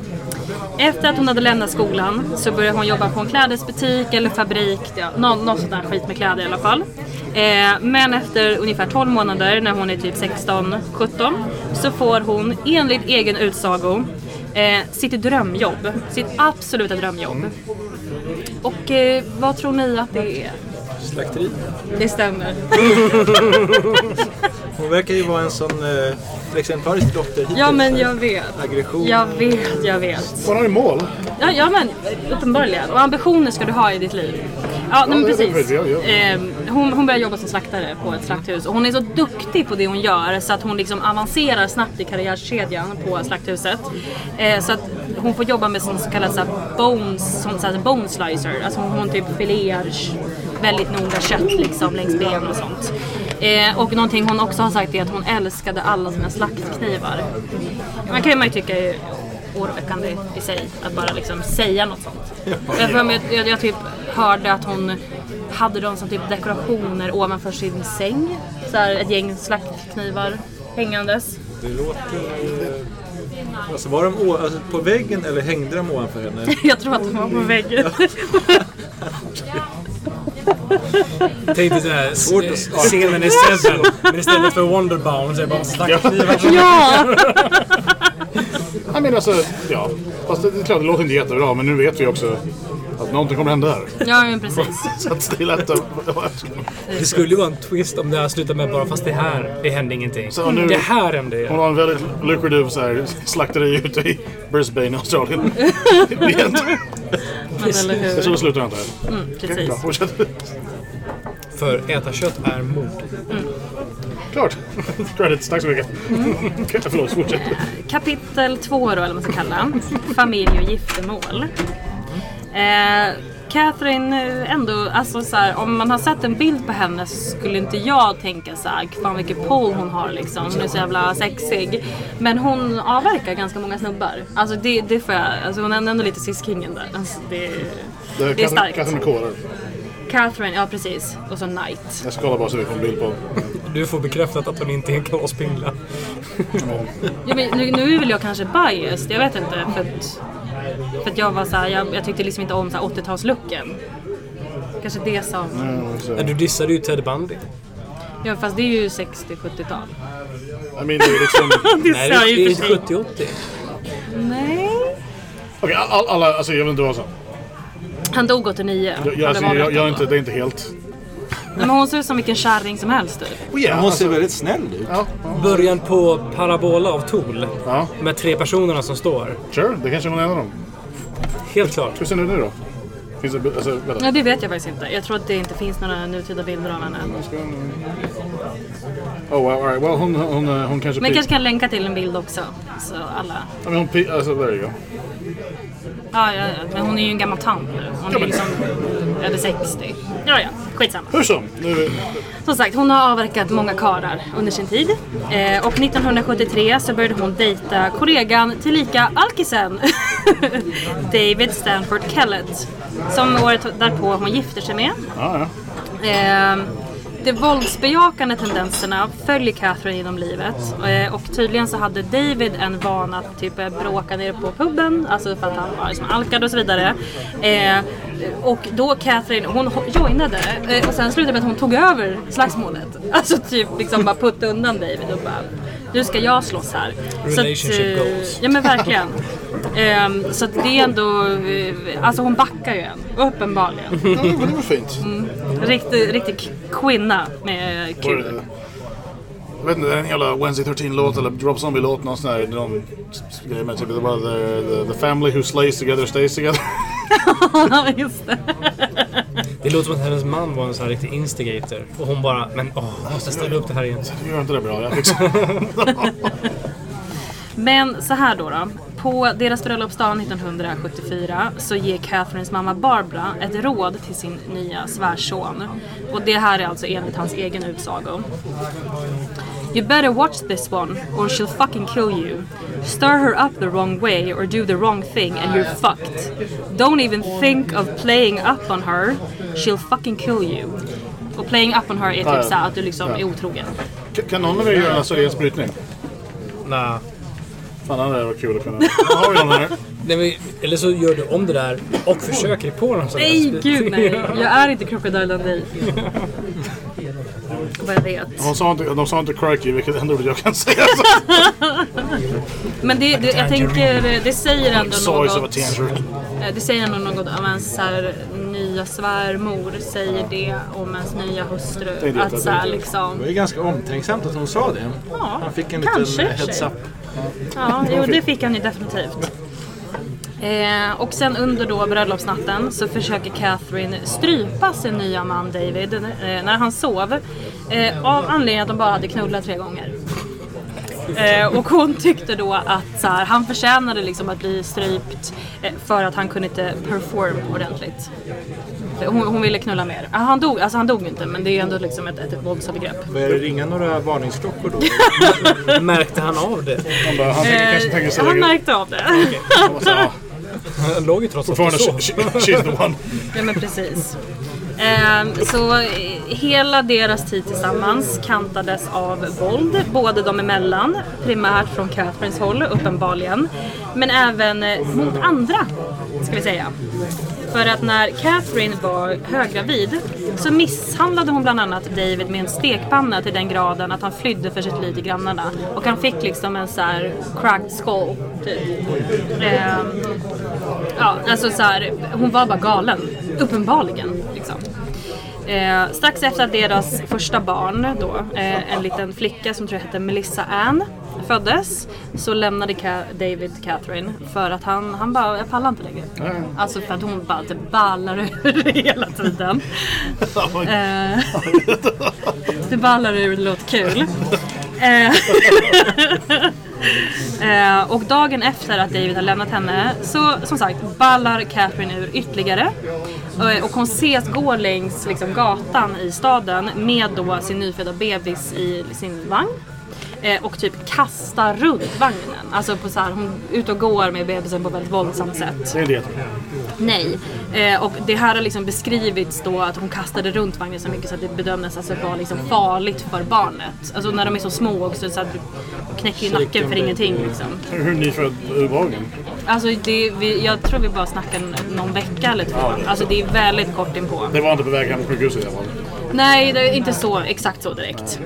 S3: Efter att hon hade lämnat skolan så började hon jobba på en klädesbutik eller fabrik, ja, någon, någon sån där skit med kläder i alla fall. Eh, men efter ungefär 12 månader när hon är typ 16-17 så får hon enligt egen utsago eh, sitt drömjobb, sitt absoluta drömjobb. Och eh, vad tror ni att det är?
S4: Slakteri.
S3: Det stämmer. (laughs)
S4: Hon verkar ju vara en sån eh, exemplarisk dotter hittills.
S3: Ja men jag vet.
S4: Aggression.
S3: Jag vet, jag vet.
S1: Man har ju mål.
S3: Ja, ja men uppenbarligen. Och ambitioner ska du ha i ditt liv. Ja, nej, men
S1: det är
S3: precis.
S1: ja, ja.
S3: Ehm, hon, hon börjar jobba som slaktare på ett slakthus och hon är så duktig på det hon gör så att hon liksom avancerar snabbt i karriärkedjan på slakthuset. Eh, så att hon får jobba med sån så kallad så här, bones, sån, så här, bone slicer. Alltså hon, hon typ filear väldigt noga kött liksom längs ben och sånt. Eh, och någonting hon också har sagt är att hon älskade alla sina slaktknivar. Man kan ju man ju tycka är oroväckande i sig att bara liksom säga något sånt. Jag, jag, jag typ hörde att hon hade dem som typ dekorationer ovanför sin säng. Så här, ett gäng slaktknivar hängandes.
S4: Det låter... Alltså var de alltså, på väggen eller hängde de ovanför henne? (laughs)
S3: Jag tror att de var på väggen. (laughs) (laughs)
S2: Tänkte såhär,
S4: Svårt att-
S2: scenen i Seven, men istället för Wonderbound så är det bara slaktknivar.
S3: ja!
S1: Jag menar alltså, ja. Fast det, det är klart, det låter inte jättebra, men nu vet vi också att någonting kommer hända här.
S3: Ja, men precis. (laughs)
S1: Så att det är lätt att...
S2: Det skulle ju vara en twist om det här slutar med bara fast det här, det hände ingenting.
S1: Så nu-
S2: Det här hände ju.
S1: Hon har en väldigt lucrative så här, slakteri ute i Brisbane, Australien. (laughs) Det är inte- det är så det slutar inte här.
S3: Mm, precis.
S1: fortsätt.
S2: För äta kött är mord.
S1: Klart. (laughs) Credits, tack så mycket. Okej, Förlåt, fortsätt.
S3: Kapitel två då, eller vad man ska kalla. Familj och giftermål. Eh, Catherine, ändå, alltså så här, om man har sett en bild på henne så skulle inte jag tänka så här, fan vilket pole hon har liksom, hon är så jävla sexig. Men hon avverkar ganska många snubbar. Alltså det, det får jag, alltså hon är ändå lite sis-kingen där. Alltså det,
S1: Det är,
S3: det är starkt.
S1: Katten med kårar.
S3: Catherine, ja precis. Och så Knight.
S1: Jag ska kolla bara så vi får en bild på
S2: Du får bekräftat att hon inte är en kalaspingla.
S3: Ja, men nu, nu är väl jag kanske biased, jag vet inte. För att, för att jag var så här, jag, jag tyckte liksom inte om så här 80-talslooken. Kanske det som...
S1: Mm.
S2: Du dissade ju Ted Bundy.
S3: Ja fast det är ju 60-70-tal.
S1: I mean, det är liksom... (laughs)
S3: Det
S2: Nej, det
S3: ju
S2: är
S3: sig.
S2: 70-80.
S3: Nej.
S1: Okej, all, alla, alltså jag vill inte vara så.
S3: Han dog 89.
S1: Jag, jag, alltså, jag, jag är inte, det är inte helt...
S3: Men hon ser ut som vilken kärring som helst typ.
S1: Oh, yeah,
S4: Hon ser
S1: alltså,
S4: väldigt snäll ut.
S1: ja,
S2: Början på Parabola av Tool.
S1: ja,
S2: Med tre personerna som står.
S1: sure. Det kanske är en av dem.
S2: Helt klart.
S1: Hur ser det ut nu då? Finns det... Alltså.
S3: Ja det vet jag faktiskt inte. Jag tror att det inte finns några nutida bilder av henne.
S1: Oh, well, all right. well hon, hon, hon, hon kanske...
S3: Men jag kanske kan länka till en bild också. Så alla...
S1: Ja, men hon alltså, there you go.
S3: Ja, ja, ja. Men hon är ju en gammal tant nu. Hon är ju liksom över 60. Ja, ja. Skitsamma.
S1: Hur som. Nu,
S3: Som sagt, hon har avverkat många karlar under sin tid. Eh, och 1973 så började hon dejta kollegan tillika alkisen (laughs) David Stanford Kellett. Som året därpå hon gifter sig med.
S1: ja, ja.
S3: Eh, de våldsbejakande tendenserna följer Catherine genom livet. Eh, och tydligen så hade David en vana att typ börja bråka nere på puben. Alltså för att han var liksom alkad och så vidare. Eh, och då Catherine, hon joinade. Och sen slutade det med att hon tog över slagsmålet. (laughs) Alltså typ liksom bara putta undan David och bara nu ska jag slåss här. Så att,
S2: Relationship
S3: eh,
S2: goals.
S3: Ja men verkligen. (laughs) Ehm, så att det är ändå, eh, alltså hon backar ju en, uppenbarligen. (laughs)
S1: ja men det var fint.
S3: Riktig, riktig kvinna med kul.
S1: Jag vet inte, det är en jävla Wednesday 13-låt eller Drop Zombie-låt. Någon sån här. De grejer med typ, det var the, the, the family who slays together stays together. (laughs)
S3: Just det.
S2: Det låter som att hennes man var en sån här riktig instigator. Och hon bara, men åh, jag måste ställa upp det här igen.
S1: Du gör inte det bra. Jag. (laughs)
S3: Men så här då, då. På deras bröllopsdag 1974 så ger Catherines mamma Barbara ett råd till sin nya svärson. Och det här är alltså enligt hans egen utsago. You better watch this one or she'll fucking kill you. Stir her up the wrong way or do the wrong thing and you're fucked. Don't even think of playing up on her. She'll fucking kill you. Och playing up on her är typ såhär att du liksom är otrogen.
S1: Kan- Kan någon av er göra en australiensk brytning?
S2: Nah.
S1: Fan, det hade varit kul att kunna. Har vi någon här?
S2: Nej, men, eller så gör du om det där och försöker på någon sån här
S3: Nej, gud nej. (laughs) Jag är inte Crocodile Dundee. (laughs) Vad jag vet.
S1: De sa inte, de sa inte crikey, vilket enda ordet jag kan säga. (laughs)
S3: Men det, det, jag tänker, det säger ändå något. eh, Det säger ändå något om ens så här, nya svärmor säger det om ens nya hustru.
S1: Det är det,
S3: Att
S1: det är
S3: så här,
S1: det.
S4: Det
S3: liksom,
S4: var ju ganska omtänksamt att hon sa det.
S3: Ja,
S4: Han fick en
S3: kanske i
S4: liten
S3: och för
S4: heads up.
S3: ja, jo det fick han ju definitivt. Eh, och sen under då bröllopsnatten så försöker Catherine strypa sin nya man David eh, när han sov. Eh, av anledningen att de bara hade knullat tre gånger. Eh, och hon tyckte då att så här, han förtjänade liksom att bli strypt eh, för att han kunde inte perform ordentligt. Hon, hon ville knulla mer. Ah, Han dog, alltså han dog inte men det är ändå liksom ett, ett, ett våldsövergrepp.
S4: Börjar det ringa några varningsklockor då? (laughs)
S2: Märkte han av det?
S1: Han, bara, han sig
S3: Eh, han märkte av det.
S1: Han (laughs) så här, "Ah,
S2: Han låg ju trots allt och sov.
S1: she- she's the one.
S3: Ja men precis. Ehm, så eh, hela deras tid tillsammans kantades av våld, både de emellan, primärt från Catherines håll uppenbarligen, men även eh, mot andra, ska vi säga. För att när Catherine var höggravid så misshandlade hon bland annat David med en stekpanna till den graden att han flydde för sitt liv till grannarna. Och han fick liksom en så här cracked skull, typ. Eh, Ja, alltså så här, hon var bara galen. Uppenbarligen. Liksom. Eh, strax efter att deras första barn, då, eh, en liten flicka som tror jag hette Melissa Ann, föddes så lämnade David Catherine för att han, han bara, jag pallar inte längre. Alltså för att hon bara typ ballar ur (laughs) hela tiden. Eh, det ballar ur, det låter kul. Eh, (laughs) Eh, och dagen efter att David har lämnat henne så som sagt ballar Catherine ur ytterligare. Och hon ses gå längs liksom, gatan i staden med då sin nyfödda bebis i sin vagn. Eh, och typ kastar runt vagnen. Alltså på så här, hon är ute och går med bebisen på ett väldigt våldsamt sätt.
S1: Det är det.
S3: Nej. Eh, och det här har liksom beskrivits då att hon kastade runt vagnen så mycket så att det bedömdes alltså vara liksom farligt för barnet. Alltså när de är så små också så att du knäcker ju nacken för ingenting liksom.
S1: Hur är ni född ur vågen?
S3: Alltså det, vi, jag tror vi bara snackar någon vecka eller två. Alltså det är väldigt kort inpå.
S1: Det var inte på väg hem från sjukhuset i alla fall.
S3: Nej, det är inte så exakt så direkt.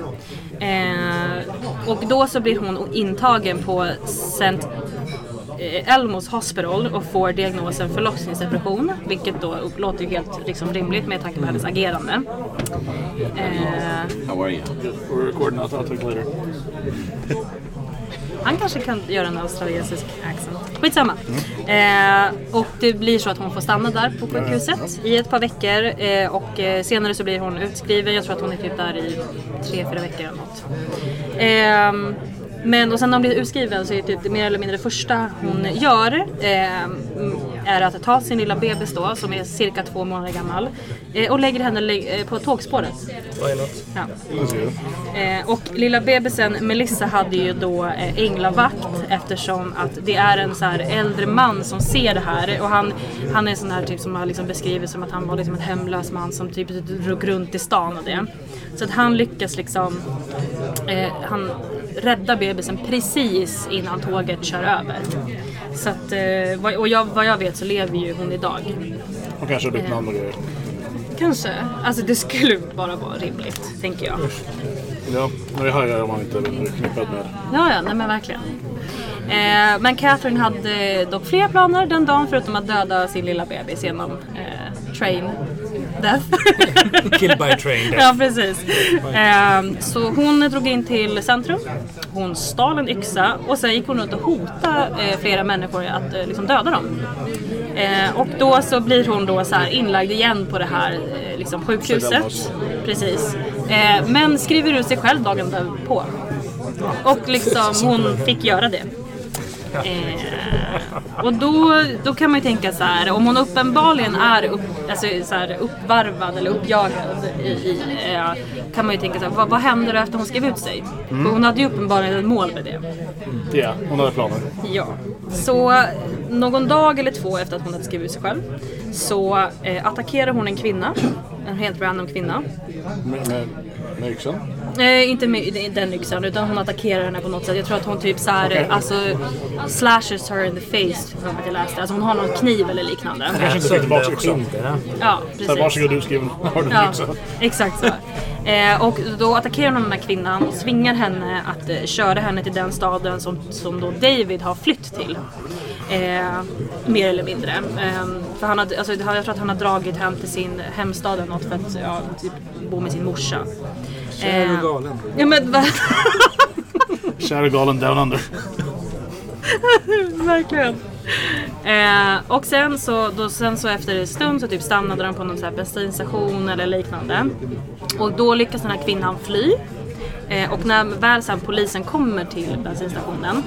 S3: Eh, och då så blir hon intagen på St. eh, Elmos Hospital och får diagnosen förlossningsdepression. Vilket då låter ju helt liksom, rimligt med tanke på hennes agerande. Eh,
S4: How are you?
S1: We're recording, I'll talk later.
S3: Han kanske kan göra en australiensisk accent. Skitsamma. Eh, och det blir så att hon får stanna där på sjukhuset i ett par veckor. Eh, och eh, senare så blir hon utskriven. Jag tror att hon är typ där i tre, fyra veckor eller något. Eh, men och sen när hon blir utskriven så är typ det mer eller mindre det första hon gör eh, är att ta sin lilla bebis då som är cirka två månader gammal eh, och lägger henne eh, på tågspåret. Ja. Eh, och lilla bebisen Melissa hade ju då eh, änglavakt eftersom att det är en så här äldre man som ser det här och han, han är sån här typ som har liksom beskrivits som att han var liksom en hemlös man som typ drog runt i stan och det. Så att han lyckas liksom, eh, han räddar bebisen precis innan tåget kör över. Så att, eh, och jag, vad jag vet så lever ju hon idag.
S1: Hon kanske har bytt namn och grejer.
S3: Kanske, alltså det skulle bara vara rimligt, tänker jag.
S1: Ja, det hajar om man inte bli förknippad med.
S3: Ja, ja, nej men verkligen. Eh, men Catherine hade dock fler planer den dagen förutom att döda sin lilla bebis genom eh, train death. (laughs)
S2: Killed by train death.
S3: ja, precis. Eh, så hon drog in till centrum, hon stal en yxa och sen gick hon runt och hotade eh, flera människor att eh, liksom döda dem. Eh, och då så blir hon då så här inlagd igen på det här eh, liksom sjukhuset. Precis. Eh, men skriver ut sig själv dagen därpå. Och liksom hon fick göra det. Eh, och då, då kan man ju tänka så här, om hon uppenbarligen är upp, alltså, så här, uppvarvad eller uppjagad i, i, eh, kan man ju tänka så här, vad, vad händer efter hon skrev ut sig? För hon hade ju uppenbarligen ett mål med det.
S1: Ja, hon hade planer.
S3: Ja. Så någon dag eller två efter att hon hade skrivit ut sig själv så eh, attackerar hon en kvinna, en helt random kvinna.
S1: Med, med, med yxan.
S3: Eh, inte med den yxan utan hon attackerar henne på något sätt. Jag tror att hon typ såhär,
S1: Okej.
S3: alltså slashes her in the face för att jag läste. Alltså hon har någon kniv eller liknande.
S1: Kanske inte fick tillbaka yxan.
S3: Ja,
S1: Så här,
S3: precis.
S1: varsågod du skriven. (laughs) Har du en
S3: Ja,
S1: yxa?
S3: exakt så. Eh, och då attackerar hon den här kvinnan och svingar henne att eh, köra henne till den staden som, som då David har flytt till. Eh, mer eller mindre. Eh, för han hade, alltså, jag tror att han har dragit hem till sin hemstad eller något för att ja, typ, bo med sin morsa.
S4: Kär och galen.
S3: Ja men va? (laughs)
S1: Kär och galen down under. (laughs)
S3: Verkligen. Eh, och sen så, då, sen så efter en stund så typ stannade de på någon så här bensinstation eller liknande. Och då lyckas den här kvinnan fly. Eh, och när väl sen polisen kommer till bensinstationen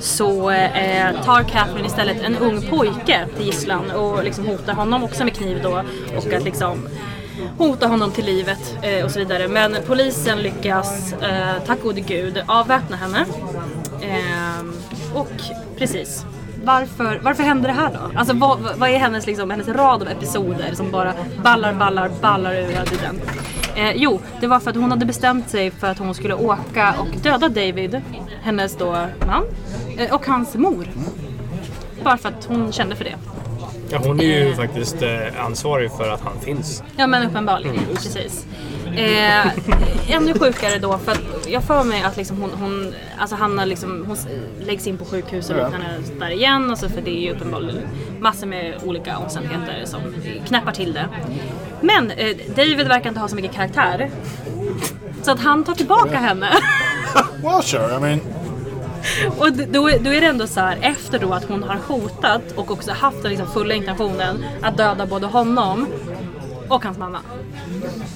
S3: så eh, tar Catherine istället en ung pojke till gisslan och liksom hotar honom också med kniv då. Och att liksom hota honom till livet eh, och så vidare. Men polisen lyckas, eh, tack gode gud, avväpna henne. Eh, och precis. Varför, varför hände det här då? Alltså vad, vad är hennes, liksom, hennes rad av episoder som bara ballar, ballar, ballar ur hela tiden? Eh, jo, det var för att hon hade bestämt sig för att hon skulle åka och döda David, hennes då man, eh, och hans mor. Bara för att hon kände för det.
S2: Ja, hon är ju faktiskt eh, ansvarig för att han finns.
S3: Ja men uppenbarligen, precis. Eh, ännu sjukare då för att jag för mig att liksom hon, hon, alltså Hanna liksom, hon läggs in på sjukhus och liknande där igen. Alltså för det är ju uppenbarligen massor med olika omständigheter som knäppar till det. Men eh, David verkar inte ha så mycket karaktär. Så att han tar tillbaka henne.
S1: Well sure, I mean...
S3: Och då, då är det ändå så här efter då att hon har hotat och också haft den liksom fulla intentionen att döda både honom och hans mamma.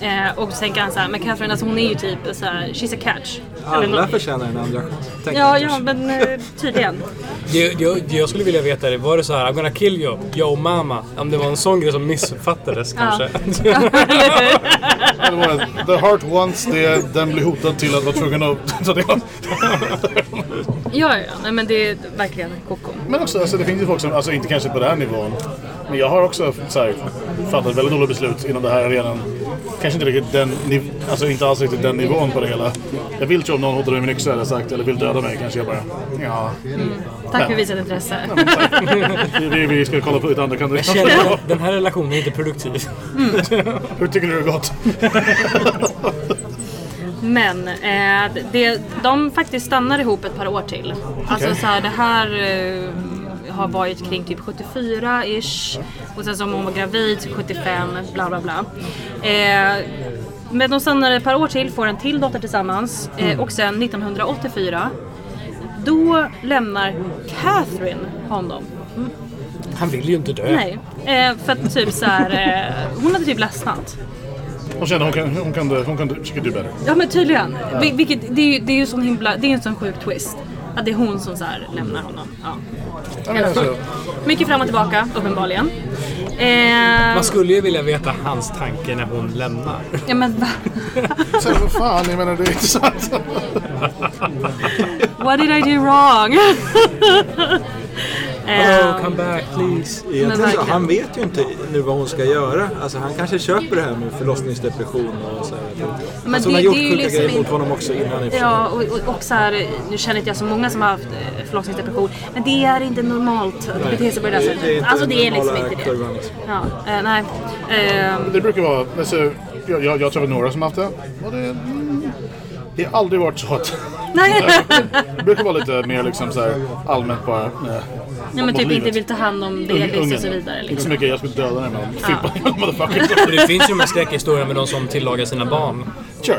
S3: Eh, och så tänker han så här, men Catherine alltså hon är ju typ så här, she's a catch.
S4: Alla förtjänar en andra chans.
S3: Ja, ja, men eh, tydligen. (laughs)
S2: Det, det, det jag skulle vilja veta är, var det så här I'm gonna kill you, yo mama? Om det var en sån grej som missuppfattades kanske. (laughs) (laughs)
S1: The heart wants det, den blir hotad till att vara tvungen att ta det.
S3: Ja, ja, nej, men det är verkligen koko.
S1: Men också, alltså, det finns ju folk som, alltså inte kanske på den här nivån, men jag har också så här, fattat väldigt dåliga beslut inom det här redan. Kanske inte riktigt den, niv- alltså inte alls riktigt den nivån på det hela. Jag vill tro om någon hotar mig med en yxa eller sagt, eller vill döda mig kanske jag bara, ja.
S3: Tack för visat intresse.
S1: Vi, (laughs) vi, vi ska kolla på lite andra kandidater.
S2: Känner att den här relationen är inte produktiv.
S1: Hur tycker du det har gått? (laughs)
S3: Men eh, det, de faktiskt stannar ihop ett par år till. Alltså så här, det här eh, har varit kring typ 74-ish och sen som hon var gravid till 75, bla bla bla. Eh, men de stannar ett par år till, får en till dotter tillsammans eh, och sen 1984 då lämnar Catherine honom.
S2: Han vill ju inte dö.
S3: Nej, eh, för att typ så här, eh, hon hade typ ledsnat.
S1: Hon känner hon kan, hon kan, hon kan, she can do better.
S3: Ja men tydligen. Vil- Vilket, det är ju det är ju sån himla, det är en sån sjuk twist. Att det är hon som så här lämnar honom. Ja.
S1: Ja, men alltså,
S3: Mycket fram och tillbaka, uppenbarligen. Eh,
S2: Man skulle ju vilja veta hans tanke när hon lämnar.
S3: ja men va? (laughs)
S1: så, vad fan, jag menar det är inte sant.
S3: What did I do wrong? (laughs) eh,
S2: Oh, come back please.
S4: Egentligen så, han vet ju inte nu vad hon ska göra. Alltså han kanske köper det här med förlossningsdepression och så här.
S3: Men
S4: alltså, hon
S3: det-
S4: har gjort sjuka
S3: liksom
S4: grejer
S3: in-
S4: mot honom också innan. för.
S3: Ja, och, och, och så här, nu känner inte jag så många som har haft eh, förlossningsdepression, men det är inte normalt att bete sig på det där sättet. Alltså det är liksom inte det.
S4: Kurvan, liksom.
S3: Ja, eh, nej. Eh,
S1: Det brukar vara, alltså, jag, jag, jag träffat några som haft det. Och det, mm, det har aldrig varit så att...
S3: nej. (laughs)
S1: Det brukar vara lite mer liksom så här allmänt bara... Eh,
S3: Ja, men typ inte
S1: livet.
S3: vill ta hand om
S1: ungen.
S3: och så vidare.
S1: Inte så
S3: Liksom.
S1: mycket jag skulle döda den (laughs) men fippa motherfucker.
S2: Och det finns ju de här skräckhistorierna med de som tillagar sina barn.
S1: Sure.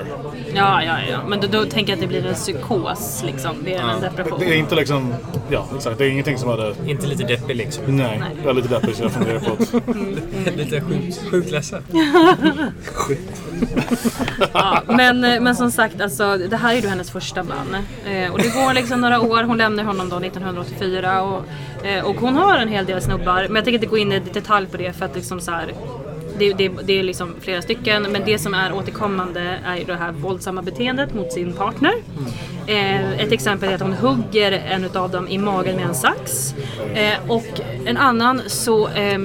S3: Ja, ja, ja. Men då, då tänker jag att det blir en psykos liksom. Det är en depression.
S1: Det är inte liksom... Ja, exakt. Det är ingenting som hade...
S2: Inte lite deppig liksom.
S1: Nej, jag är lite deppig så jag funderar på att... (laughs) (laughs)
S2: lite sjukt, sjukt ledsen.
S3: Ja, men, eh, men som sagt, alltså, det här är ju hennes första man. Eh, och det går liksom några år. Hon lämnar honom då 1984. Och, eh, och hon har en hel del snubbar. Men jag tänker inte gå in i detalj på det för att liksom så här, det, det, det är liksom flera stycken. Men det som är återkommande är det här våldsamma beteendet mot sin partner. Eh, ett exempel är att hon hugger en av dem i magen med en sax. Eh, och en annan så eh,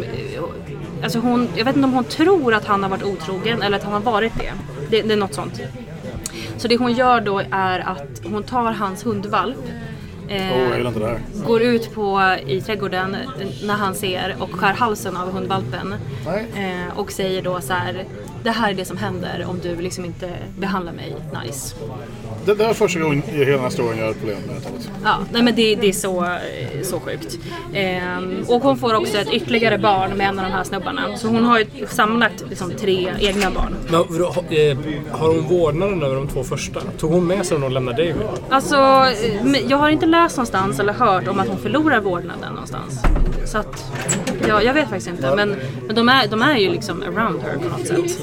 S3: Alltså hon, jag vet inte om hon tror att han har varit otrogen eller att han har varit det. Det, det är något sånt. Så det hon gör då är att hon tar hans hundvalp eh,
S1: här.
S3: går ut på i trädgården när han ser och skär halsen av hundvalpen. Eh, och säger då så här: det här är det som händer om du liksom inte behandlar mig nice.
S1: Det, det är första gången i hela den här storyn jag har problem med det.
S3: Ja, nej men det, det är så, eh, så sjukt. Ehm, och hon får också ett ytterligare barn med en av de här snubbarna. Så hon har ju sammanlagt liksom tre egna barn.
S2: Men, eh, har hon vårdnaden över de två första? Tog hon med sig när hon lämnade David?
S3: Alltså, eh, jag har inte läst någonstans eller hört om att hon förlorar vårdnaden någonstans. Så att, ja, jag vet faktiskt inte. Men, men de, är, de är ju liksom around her på något sätt.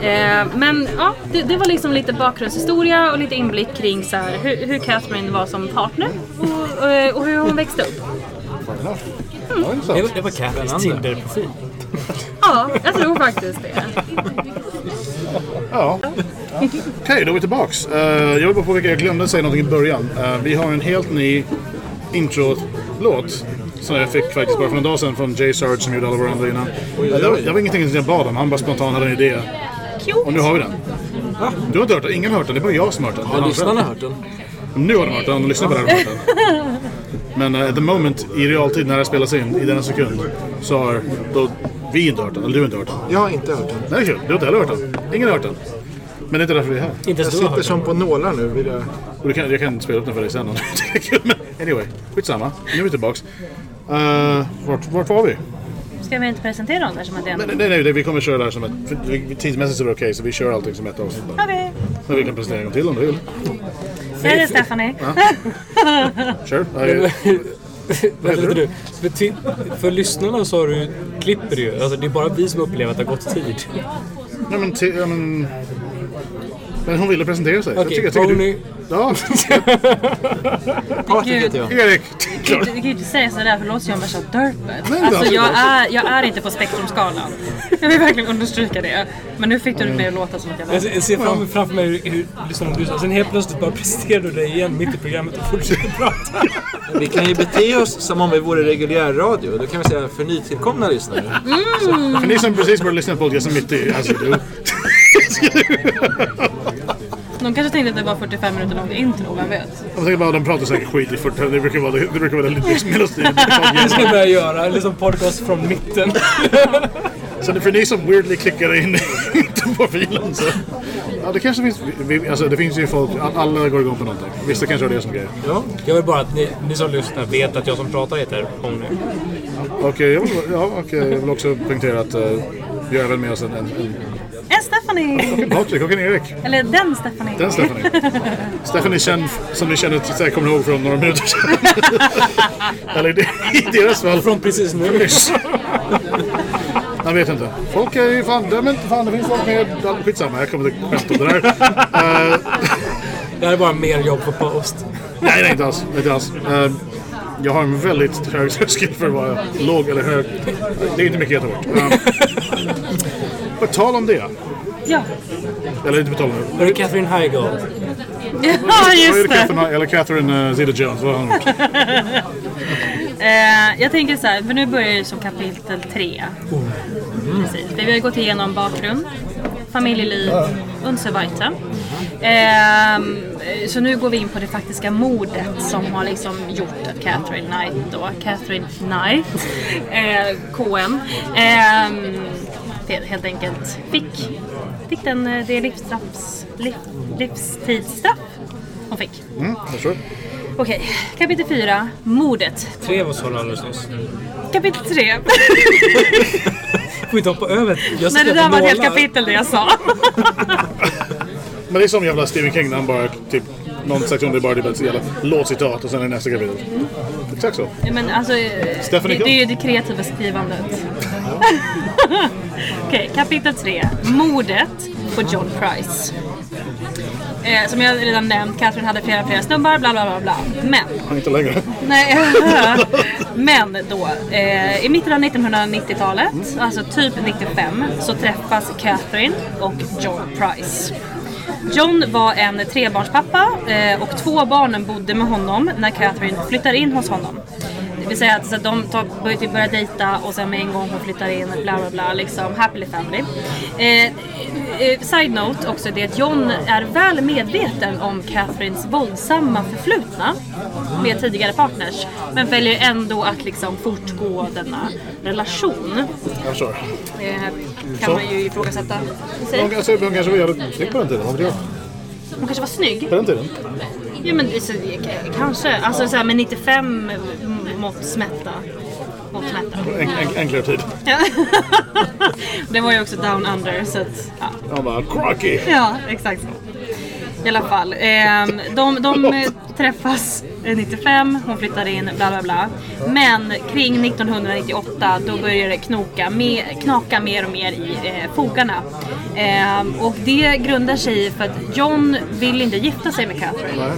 S3: Eh, men ja, det, det var liksom lite bakgrundshistoria och lite inblick kring så här, hur, hur Catherine var som partner och, och, och hur hon växte upp.
S1: Ja,
S2: Det var, det var Cathys Tinder-profil.
S3: Ja, jag tror faktiskt det.
S1: Ja. Okej, då är vi tillbaks. Uh, jag vill bara påpeka, jag glömde säga någonting i början. Eh, vi har en helt ny intro-låt. Som jag fick faktiskt bara för en dag sedan från Jay Sarge som gjorde alla våra andra innan. Eh, det, var, det var ingenting som jag bad om, han bara spontant hade en idé. Och nu har vi den. Du har inte hört den, ingen har hört den, det är bara jag som har hört den. Det
S4: Har lyssnarna
S1: själv.
S4: hört den?
S1: Nu har de hört den, de lyssnar på den har hört den. Men uh, at the moment, i realtid när det spelas in, i denna sekund, så har då vi inte hört den, eller du har inte hört den.
S4: Jag har inte hört den.
S1: Nej, det kul. Du har inte heller hört den. Ingen har hört den. Men det är inte därför vi är här.
S2: Inte
S4: Jag
S2: har
S4: sitter som på nålar nu. Vill jag...
S1: Och du kan, jag kan spela upp den för dig sen om du tycker det är kul. Men anyway, skitsamma. Nu är vi tillbaks. Uh, vart, vart var vi?
S3: Ska vi inte presentera dem där som att det är en...
S1: Nej, nej, nej, nej vi kommer köra det här som ett... Tidsmässigt så är det okej, så vi kör allting som ett avsnitt.
S3: Okej.
S1: Men vi kan presentera en gång till om du vill.
S3: Är Stephanie. (laughs)
S1: Sure. (laughs)
S2: den.
S1: Uh,
S2: Vänta lite du. För, till, för lyssnarna så har du, klipper du ju. Alltså, det är bara vi som upplever att det har gått tid.
S1: nej, men, ja, men... Men hon ville presentera sig. jag
S2: Okej,
S1: tycker, jag tycker
S2: Tony.
S1: du... Ja, (laughs)
S4: Patrik
S3: Gud.
S4: heter jag.
S1: Erik!
S3: Du kan ju inte- du kan ju inte säga sådär för det låter som värsta derpet.
S1: Nej,
S3: Alltså
S1: det-
S3: jag är, jag är inte på spektrumskalan. Jag vill verkligen understryka det. Men nu fick du mig att låta som att jag var.
S2: Jag ser, jag ser fram, framför mig hur, hur lyssnarna blir så. Sen helt plötsligt bara presenterar du dig igen mitt i programmet och fortsätter (laughs) prata.
S4: Vi kan ju bete oss som om vi vore reguljär radio. Då kan vi säga för nytillkomna lyssnare.
S1: För ni som precis började lyssna på podcasten mitt i... Alltså, du... (laughs)
S3: De kanske tänkte att det var 45 minuter långt intro, vem vet?
S1: Jag tänker bara, de pratar säkert skit i 40 Det brukar vara det, det, brukar vara det liksom medeltiden.
S2: Det ska vi börja göra. Liksom podcast från mitten. (laughs)
S1: Så det- för ni som weirdly klickar in (laughs) i på filen så... Ja, det kanske finns... Vi, alltså det finns ju folk... all- Alla går igång på någonting. Vissa kanske har det som grej.
S4: Ja.
S2: Jag vill bara att ni, ni som lyssnar vet att jag som pratar heter Pony.
S1: Okej, jag, vill, ja, okej, jag vill också poängtera att uh, vi har väl med oss en... en, en
S3: En Stephanie!
S1: Patrik och en Erik.
S3: Eller den Stephanie.
S1: Den Stephanie. (laughs) Stephanie känd, som ni känner till, kommer ihåg från några minuter sedan. (laughs) Eller i, deras fall.
S2: Från precis nu.
S1: Jag vet inte. Folk är ju fan... Det, men fan, det finns folk med... Skitsamma, jag kommer inte skämta om det där. Eh,
S2: Det här är bara mer jobb på post.
S1: Nej, nej inte alls. Inte alls. Eh, jag har en väldigt hög tröskel för att vara låg eller hög. Det är inte mycket jättehårt. Um, på tal om det.
S3: Ja.
S1: Eller inte på tal om det.
S2: Hör du Catherine Heigl? (laughs)
S3: ja, just
S1: det
S3: det.
S1: Catherine, eller Catherine uh, Zeta-Jones? Vad har hon gjort? (laughs)
S3: Eh, jag tänker så här, för nu börjar det som kapitel 3. Precis. För vi har ju gått igenom bakgrund, familjeliv så vidare. Ehm, så nu går vi in på det faktiska mordet som har liksom gjort att Catherine Knight då, Catherine Knight, (laughs) eh, KM, helt- helt enkelt fick, fick den, eh, det livsstraffs, liv, livstidsstraff hon fick.
S1: Mm.
S3: Okej, kapitel 4, mordet.
S2: Tre sa det alldeles nyss.
S3: Kapitel 3. (laughs)
S2: Får inte hoppa över. Jag
S3: Nej, det där var ett helt kapitel det jag sa. (laughs)
S1: Men det är som jävla Stephen King när han bara typ någon sektion det är bara typ ett jävla låtcitat och sen är nästa kapitel. Exakt så.
S3: Ja, Men alltså, eh, det, det är ju det kreativa skrivandet. (laughs) Okej, kapitel 3. Mordet på John Price. Eh, som jag redan nämnt, Catherine hade flera flera snubbar, bla bla bla bla. Men
S1: Han inte längre.
S3: Nej, (laughs) men då, eh, i mitten av 1990-talet, alltså typ 95, så träffas Catherine och John Price. John var en trebarnspappa eh, och två barnen bodde med honom när Catherine flyttar in hos honom. Det vill säga att så de tar, börjar, typ börja dejta och sen med en gång hon flyttar in, bla bla bla, liksom happily family. Eh, eh, side note också det att John är väl medveten om Catherines våldsamma förflutna med tidigare partners. Men väljer ändå att liksom fortgå denna relation.
S1: Jag förstår.
S3: Eh, kan man ju ifrågasätta.
S1: De kanske, var jävligt snygg på den tiden, vad vet jag?
S3: Hon kanske var snygg.
S1: På den tiden?
S3: Ja men så, kanske. Alltså så här, med 95 mått smätta. Mått smätta.
S1: En, en, enklare tid.
S3: Ja. (laughs) det var ju också down under så att, ja.
S1: Han bara crocky.
S3: Ja, exakt. I alla fall. ehm, de de (laughs) träffas eh, 95, hon flyttar in, bla bla bla. Men kring 1998 då börjar det knoka, med, knaka mer och mer i eh, fogarna. Ehm, och det grundar sig i för att John vill inte gifta sig med Catherine.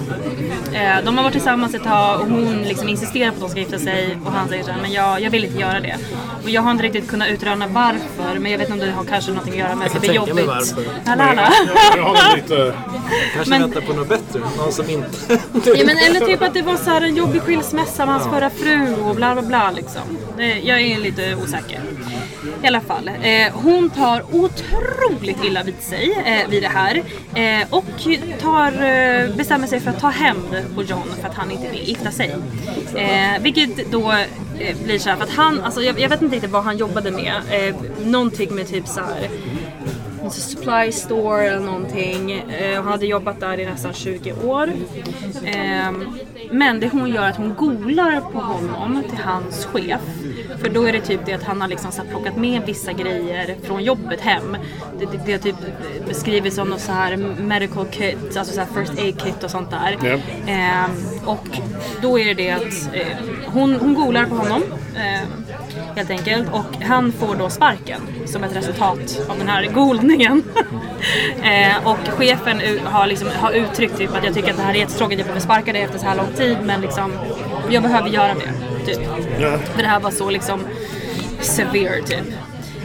S3: Eh, de har varit tillsammans ett tag och hon liksom insisterar på att de ska gifta sig och han säger så här, men jag, jag vill inte göra det. Och jag har inte riktigt kunnat utröna varför men jag vet inte om det har kanske något att göra med att det blir
S2: tänka mig
S3: jobbigt.
S2: varför.
S3: Alla.
S1: Jag har lite... (laughs)
S4: Kanske
S3: Men-
S4: väntar på något bättre. Någon som inte...
S3: Ja, men, eller typ att det var så här en jobbig skilsmässa med hans förra fru och bla bla bla liksom. Jag är lite osäker. I alla fall. Eh, hon tar otroligt illa vid sig eh, vid det här. Eh, och tar, eh, bestämmer sig för att ta hämnd på John för att han inte vill gifta sig. Eh, vilket då eh, blir så här för att han, alltså jag, jag vet inte riktigt vad han jobbade med. Eh, någonting med typ så här supply store eller någonting. Eh, hon hade jobbat där i nästan 20 år. Ehm, men det hon gör är att hon golar på honom till hans chef. För då är det typ det att han har liksom så plockat med vissa grejer från jobbet hem. Det, det, det har typ beskrivits som något så här medical kit, alltså så first aid kit och sånt där.
S1: Ja.
S3: Ehm, och då är det det att eh, hon, hon golar på honom. ehm, helt enkelt. Och han får då sparken som ett resultat av den här golningen. (laughs) eh, och chefen har, liksom, har uttryckt typ att jag tycker att det här är jättetråkigt, jag behöver sparka dig efter så här lång tid men liksom jag behöver göra det. Typ.
S1: Ja.
S3: För det här var så liksom severe typ.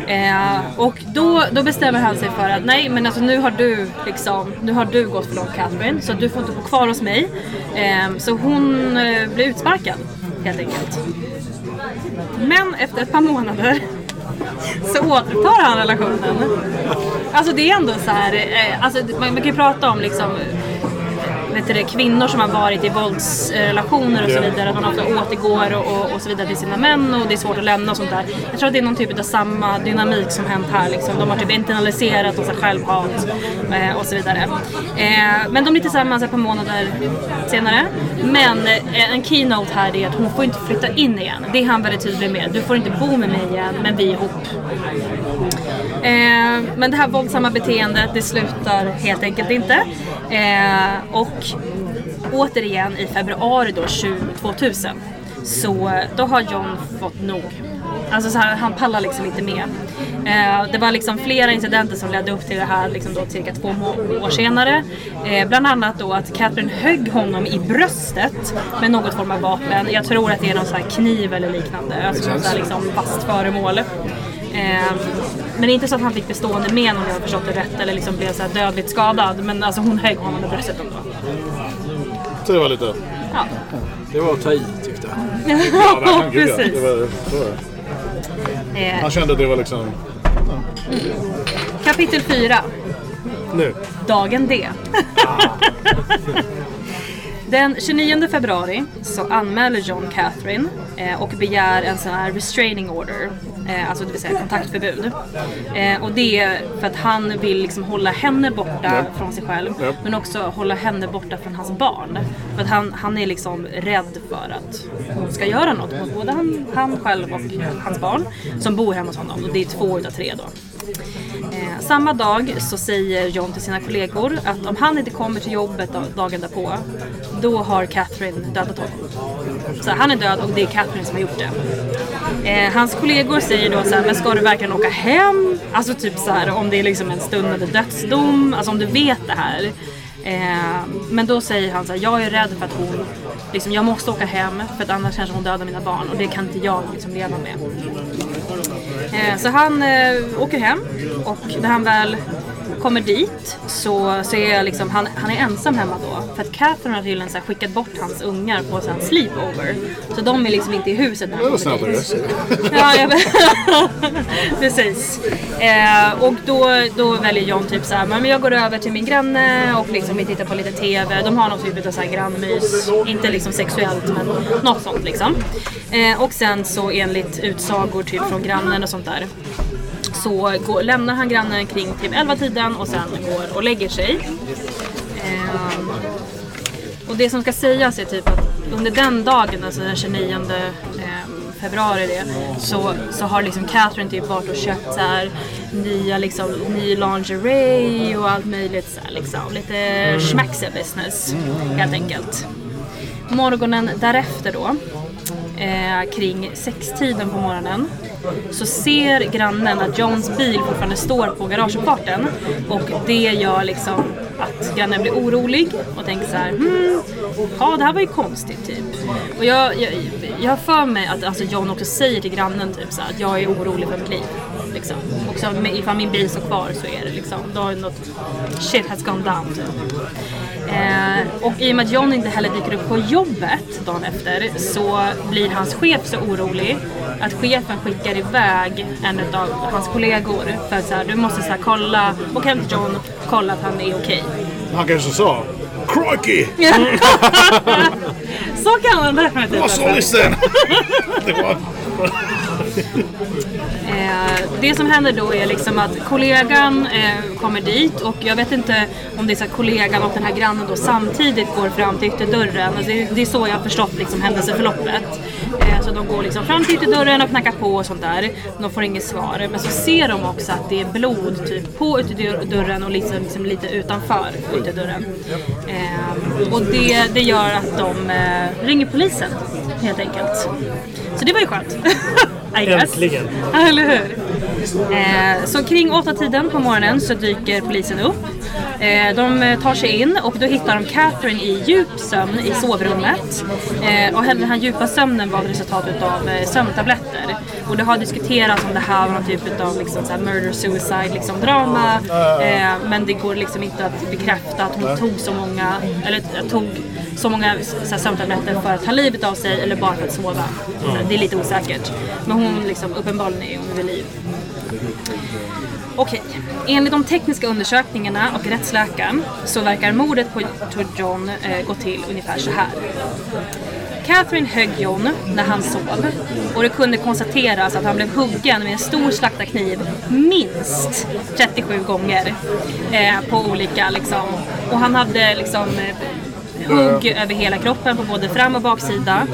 S3: Eh, och då, då bestämmer han sig för att nej men alltså nu har du liksom, nu har du gått för långt Catherine så du får inte bo kvar hos mig. Eh, så hon eh, blir utsparkad helt enkelt. Men efter ett par månader så återupptar han relationen. Alltså det är ändå så här, eh, alltså man kan ju prata om liksom vet du det, kvinnor som har varit i våldsrelationer och så vidare. Att man ofta återgår och, och, och så vidare till sina män och det är svårt att lämna och sånt där. Jag tror att det är någon typ av samma dynamik som hänt här. Liksom. De har typ internaliserat och så självhat eh, och så vidare. Eh, men de blir tillsammans ett par månader senare. Men eh, en keynote här är att hon får inte flytta in igen. Det är han väldigt tydlig med. Du får inte bo med mig igen, men vi är ihop. Eh, men det här våldsamma beteendet, det slutar helt enkelt inte. Eh, och återigen i februari då, 20 2000, så då har John fått nog. Alltså så här, han pallar liksom inte med. Eh, det var liksom flera incidenter som ledde upp till det här liksom då cirka två år senare. Eh, bland annat då att Catherine högg honom i bröstet med något form av vapen. Jag tror att det är någon så här kniv eller liknande. Alltså något så här liksom vasst föremål. Eh, men inte så att han fick bestående men om jag har förstått det rätt eller liksom blev så dödligt skadad. Men alltså hon högg honom i bröstet ändå.
S1: Så det var lite...
S3: Ja,
S4: Det var att ta i tyckte jag.
S1: Ja, verkligen, gud, ja.
S3: precis.
S1: Det var, det.
S3: Eh,
S1: Han kände att det var liksom...
S3: kapitel 4.
S1: Nu.
S3: Dagen D. (laughs) Den 29 februari så anmäler John Catherine eh, och begär en sån här restraining order, alltså det vill säga kontaktförbud. Eh, och det är för att han vill liksom hålla henne borta från sig själv
S1: Ja.
S3: men också hålla henne borta från hans barn. För att han, han är liksom rädd för att hon ska göra något mot både han, han själv och hans barn som bor hemma hos honom. Och det är två utav tre då. Samma dag så säger John till sina kollegor att om han inte kommer till jobbet dagen därpå, då har Catherine dödat honom. Så han är död och det är Catherine som har gjort det. Eh, hans kollegor säger då så här, men ska du verkligen åka hem? Alltså typ så här om det är liksom en stundande dödsdom, alltså om du vet det här. Eh, men då säger han så här, jag är rädd för att hon, liksom, jag måste åka hem för att annars kanske hon dödar mina barn och det kan inte jag liksom leva med. Eh, så han eh, åker hem och när han väl kommer dit så, så är liksom, han, han är ensam hemma då. För att Catherine har tydligen så skickat bort hans ungar på här sleepover. Så de är liksom inte i huset när han kommer dit. Ja, jag. (laughs) Precis. Eh, och då, då väljer John typ så här, men jag går över till min granne och liksom vi tittar på lite TV. De har någon typ av så här grannmys. Inte liksom sexuellt men något sånt liksom. Eh, och sen så enligt utsagor typ från grannen och sånt där så går, lämnar han grannen kring typ 11 tiden och sen går och lägger sig. Ehm, och det som ska sägas är typ att under den dagen, alltså den 29 ehm, februari det, så, så har liksom Catherine typ varit och köpt så här nya liksom, ny lingerie och allt möjligt så här, liksom. Lite schmaxiga business helt enkelt. Morgonen därefter då, eh, kring sextiden på morgonen, så ser grannen att Johns bil fortfarande står på garageuppfarten och det gör liksom att grannen blir orolig och tänker så här, hmm, ja det här var ju konstigt typ. Och jag, jag, jag har för mig att alltså, John också säger till grannen typ så här, att jag är orolig för mitt liv. Liksom. Och så, ifall min bil står kvar så är det liksom, då har något shit has gone down typ. Eh, och i och med att John inte heller dyker upp på jobbet dagen efter så blir hans chef så orolig att chefen skickar iväg en av hans kollegor för att så här, du måste så här, kolla, och hem till John, kolla att han är okej.
S1: Han kanske sa Crikey! (laughs)
S3: Så kan man definitivt
S1: Vad sa var... (laughs)
S3: Eh, det som händer då är liksom att kollegan eh, kommer dit och jag vet inte om det är så att kollegan och den här grannen då samtidigt går fram till ytterdörren. Alltså det, det är så jag har förstått liksom händelseförloppet. Eh, så de går liksom fram till ytterdörren och knackar på och sånt där. De får inget svar. Men så ser de också att det är blod typ på ytterdörren och liksom, liksom lite utanför ytterdörren. Eh, och det, det gör att de eh, ringer polisen helt enkelt. Så det var ju skönt. (laughs) I guess.
S5: Äntligen. (laughs)
S3: Eller hur? Eh, så kring åtta tiden på morgonen så dyker polisen upp. Eh, de tar sig in och då hittar de Catherine i djup sömn i sovrummet. Eh, och den här djupa sömnen var ett resultat av eh, sömntabletter. Och det har diskuterats om det här var någon typ av liksom, så här murder suicide liksom, drama. Eh, men det går liksom inte att bekräfta att hon tog så många, eller tog så många så här, sömntabletter för att ta livet av sig eller bara för att sova. Så det är lite osäkert. Men hon liksom, uppenbarligen är hon vid liv. Okej, enligt de tekniska undersökningarna och rättsläkaren så verkar mordet på John eh, gå till ungefär så här. Catherine högg John när han sov och det kunde konstateras att han blev huggen med en stor slaktarkniv minst 37 gånger eh, på olika liksom. Och han hade liksom eh, hugg över hela kroppen på både fram och baksida.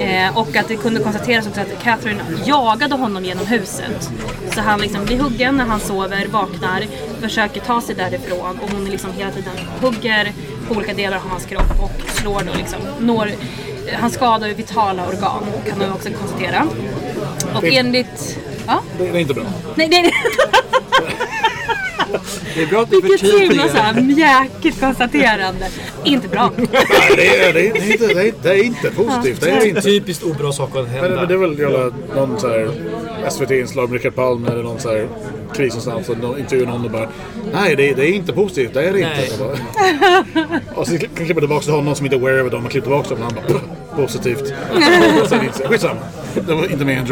S3: Eh, och att det kunde konstateras också att Catherine jagade honom genom huset. Så han liksom blir huggen när han sover, vaknar, försöker ta sig därifrån och hon är liksom hela tiden hugger på olika delar av hans kropp och slår då liksom, når, han skadar vitala organ kan man också konstatera. Och enligt... Ja?
S1: Det är inte bra.
S3: Nej, nej, (laughs)
S4: Det är bra att du
S3: vilket himla
S4: förtydligar.
S3: såhär mjäkigt konstaterande. Inte bra. (laughs)
S1: Nej, det är, det, är, det, är inte, det, är, det är inte positivt. Det är inte.
S2: Typiskt obra saker att
S1: Men, men
S2: hända.
S1: det är väl jävla någon så här SVT-inslag med Rickard Palme eller någon så här kris någonstans och intervjuar någon och bara Nej, det är, det är inte positivt. Det är det
S2: Nej.
S1: inte. Och bara- (laughs) Och så klippa tillbaka till honom som inte är aware of dem och klipper tillbaka dem och han bara "Pff, positivt. (laughs) Skitsamma. Det var inte med en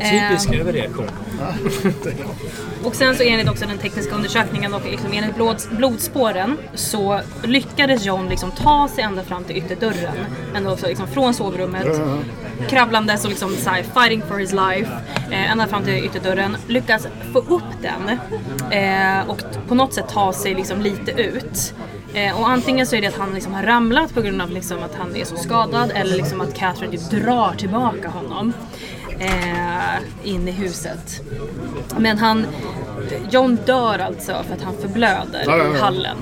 S2: Typisk överreaktion. (laughs)
S3: Och sen så enligt också den tekniska undersökningen och liksom enligt blod, blodspåren så lyckades John liksom ta sig ända fram till ytterdörren. Ända också liksom från sovrummet. Kravlandes och liksom så här, fighting for his life. Eh, ända fram till ytterdörren. Lyckas få upp den. Eh, och på något sätt ta sig liksom lite ut. Eh, och antingen så är det att han liksom har ramlat på grund av liksom att han är så skadad eller liksom att Catherine typ drar tillbaka honom eh, in i huset. Men han, John dör alltså för att han förblöder i hallen.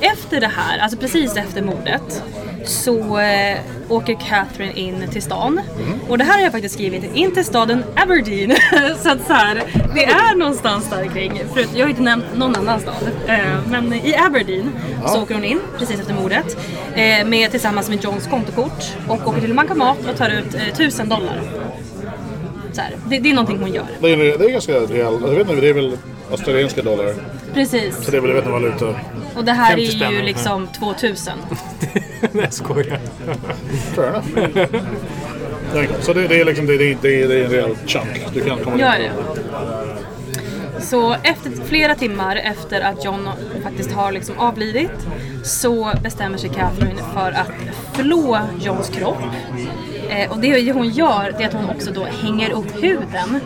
S3: Efter det här, alltså precis efter mordet, så eh, åker Catherine in till stan.
S1: Mm.
S3: Och det här har jag faktiskt skrivit, in till staden Aberdeen. (laughs) så att så här, det är någonstans där kring. Förut, jag har inte nämnt någon annan stad. Eh, men i Aberdeen så åker hon in precis efter mordet. Eh, med, tillsammans med Johns kontokort. Och åker till bankomat och tar ut eh, 1000 dollar. Det, det är någonting hon gör.
S1: Det är, det är ganska rejält. Jag vet inte, det är väl australienska dollar.
S3: Precis.
S1: Så det är väl, jag vet inte, valuta.
S3: Och det här
S2: 50
S3: är ju liksom 2000. (laughs)
S2: Nej, jag skojar.
S1: Fair enough. Så det, det är liksom, det, det, det, det är en rejäl chunk du kan komma
S3: ja.
S1: på.
S3: Så efter flera timmar efter att John faktiskt har liksom avlidit så bestämmer sig Catherine för att flå Johns kropp. Eh, och det hon gör det är att hon också då hänger upp huden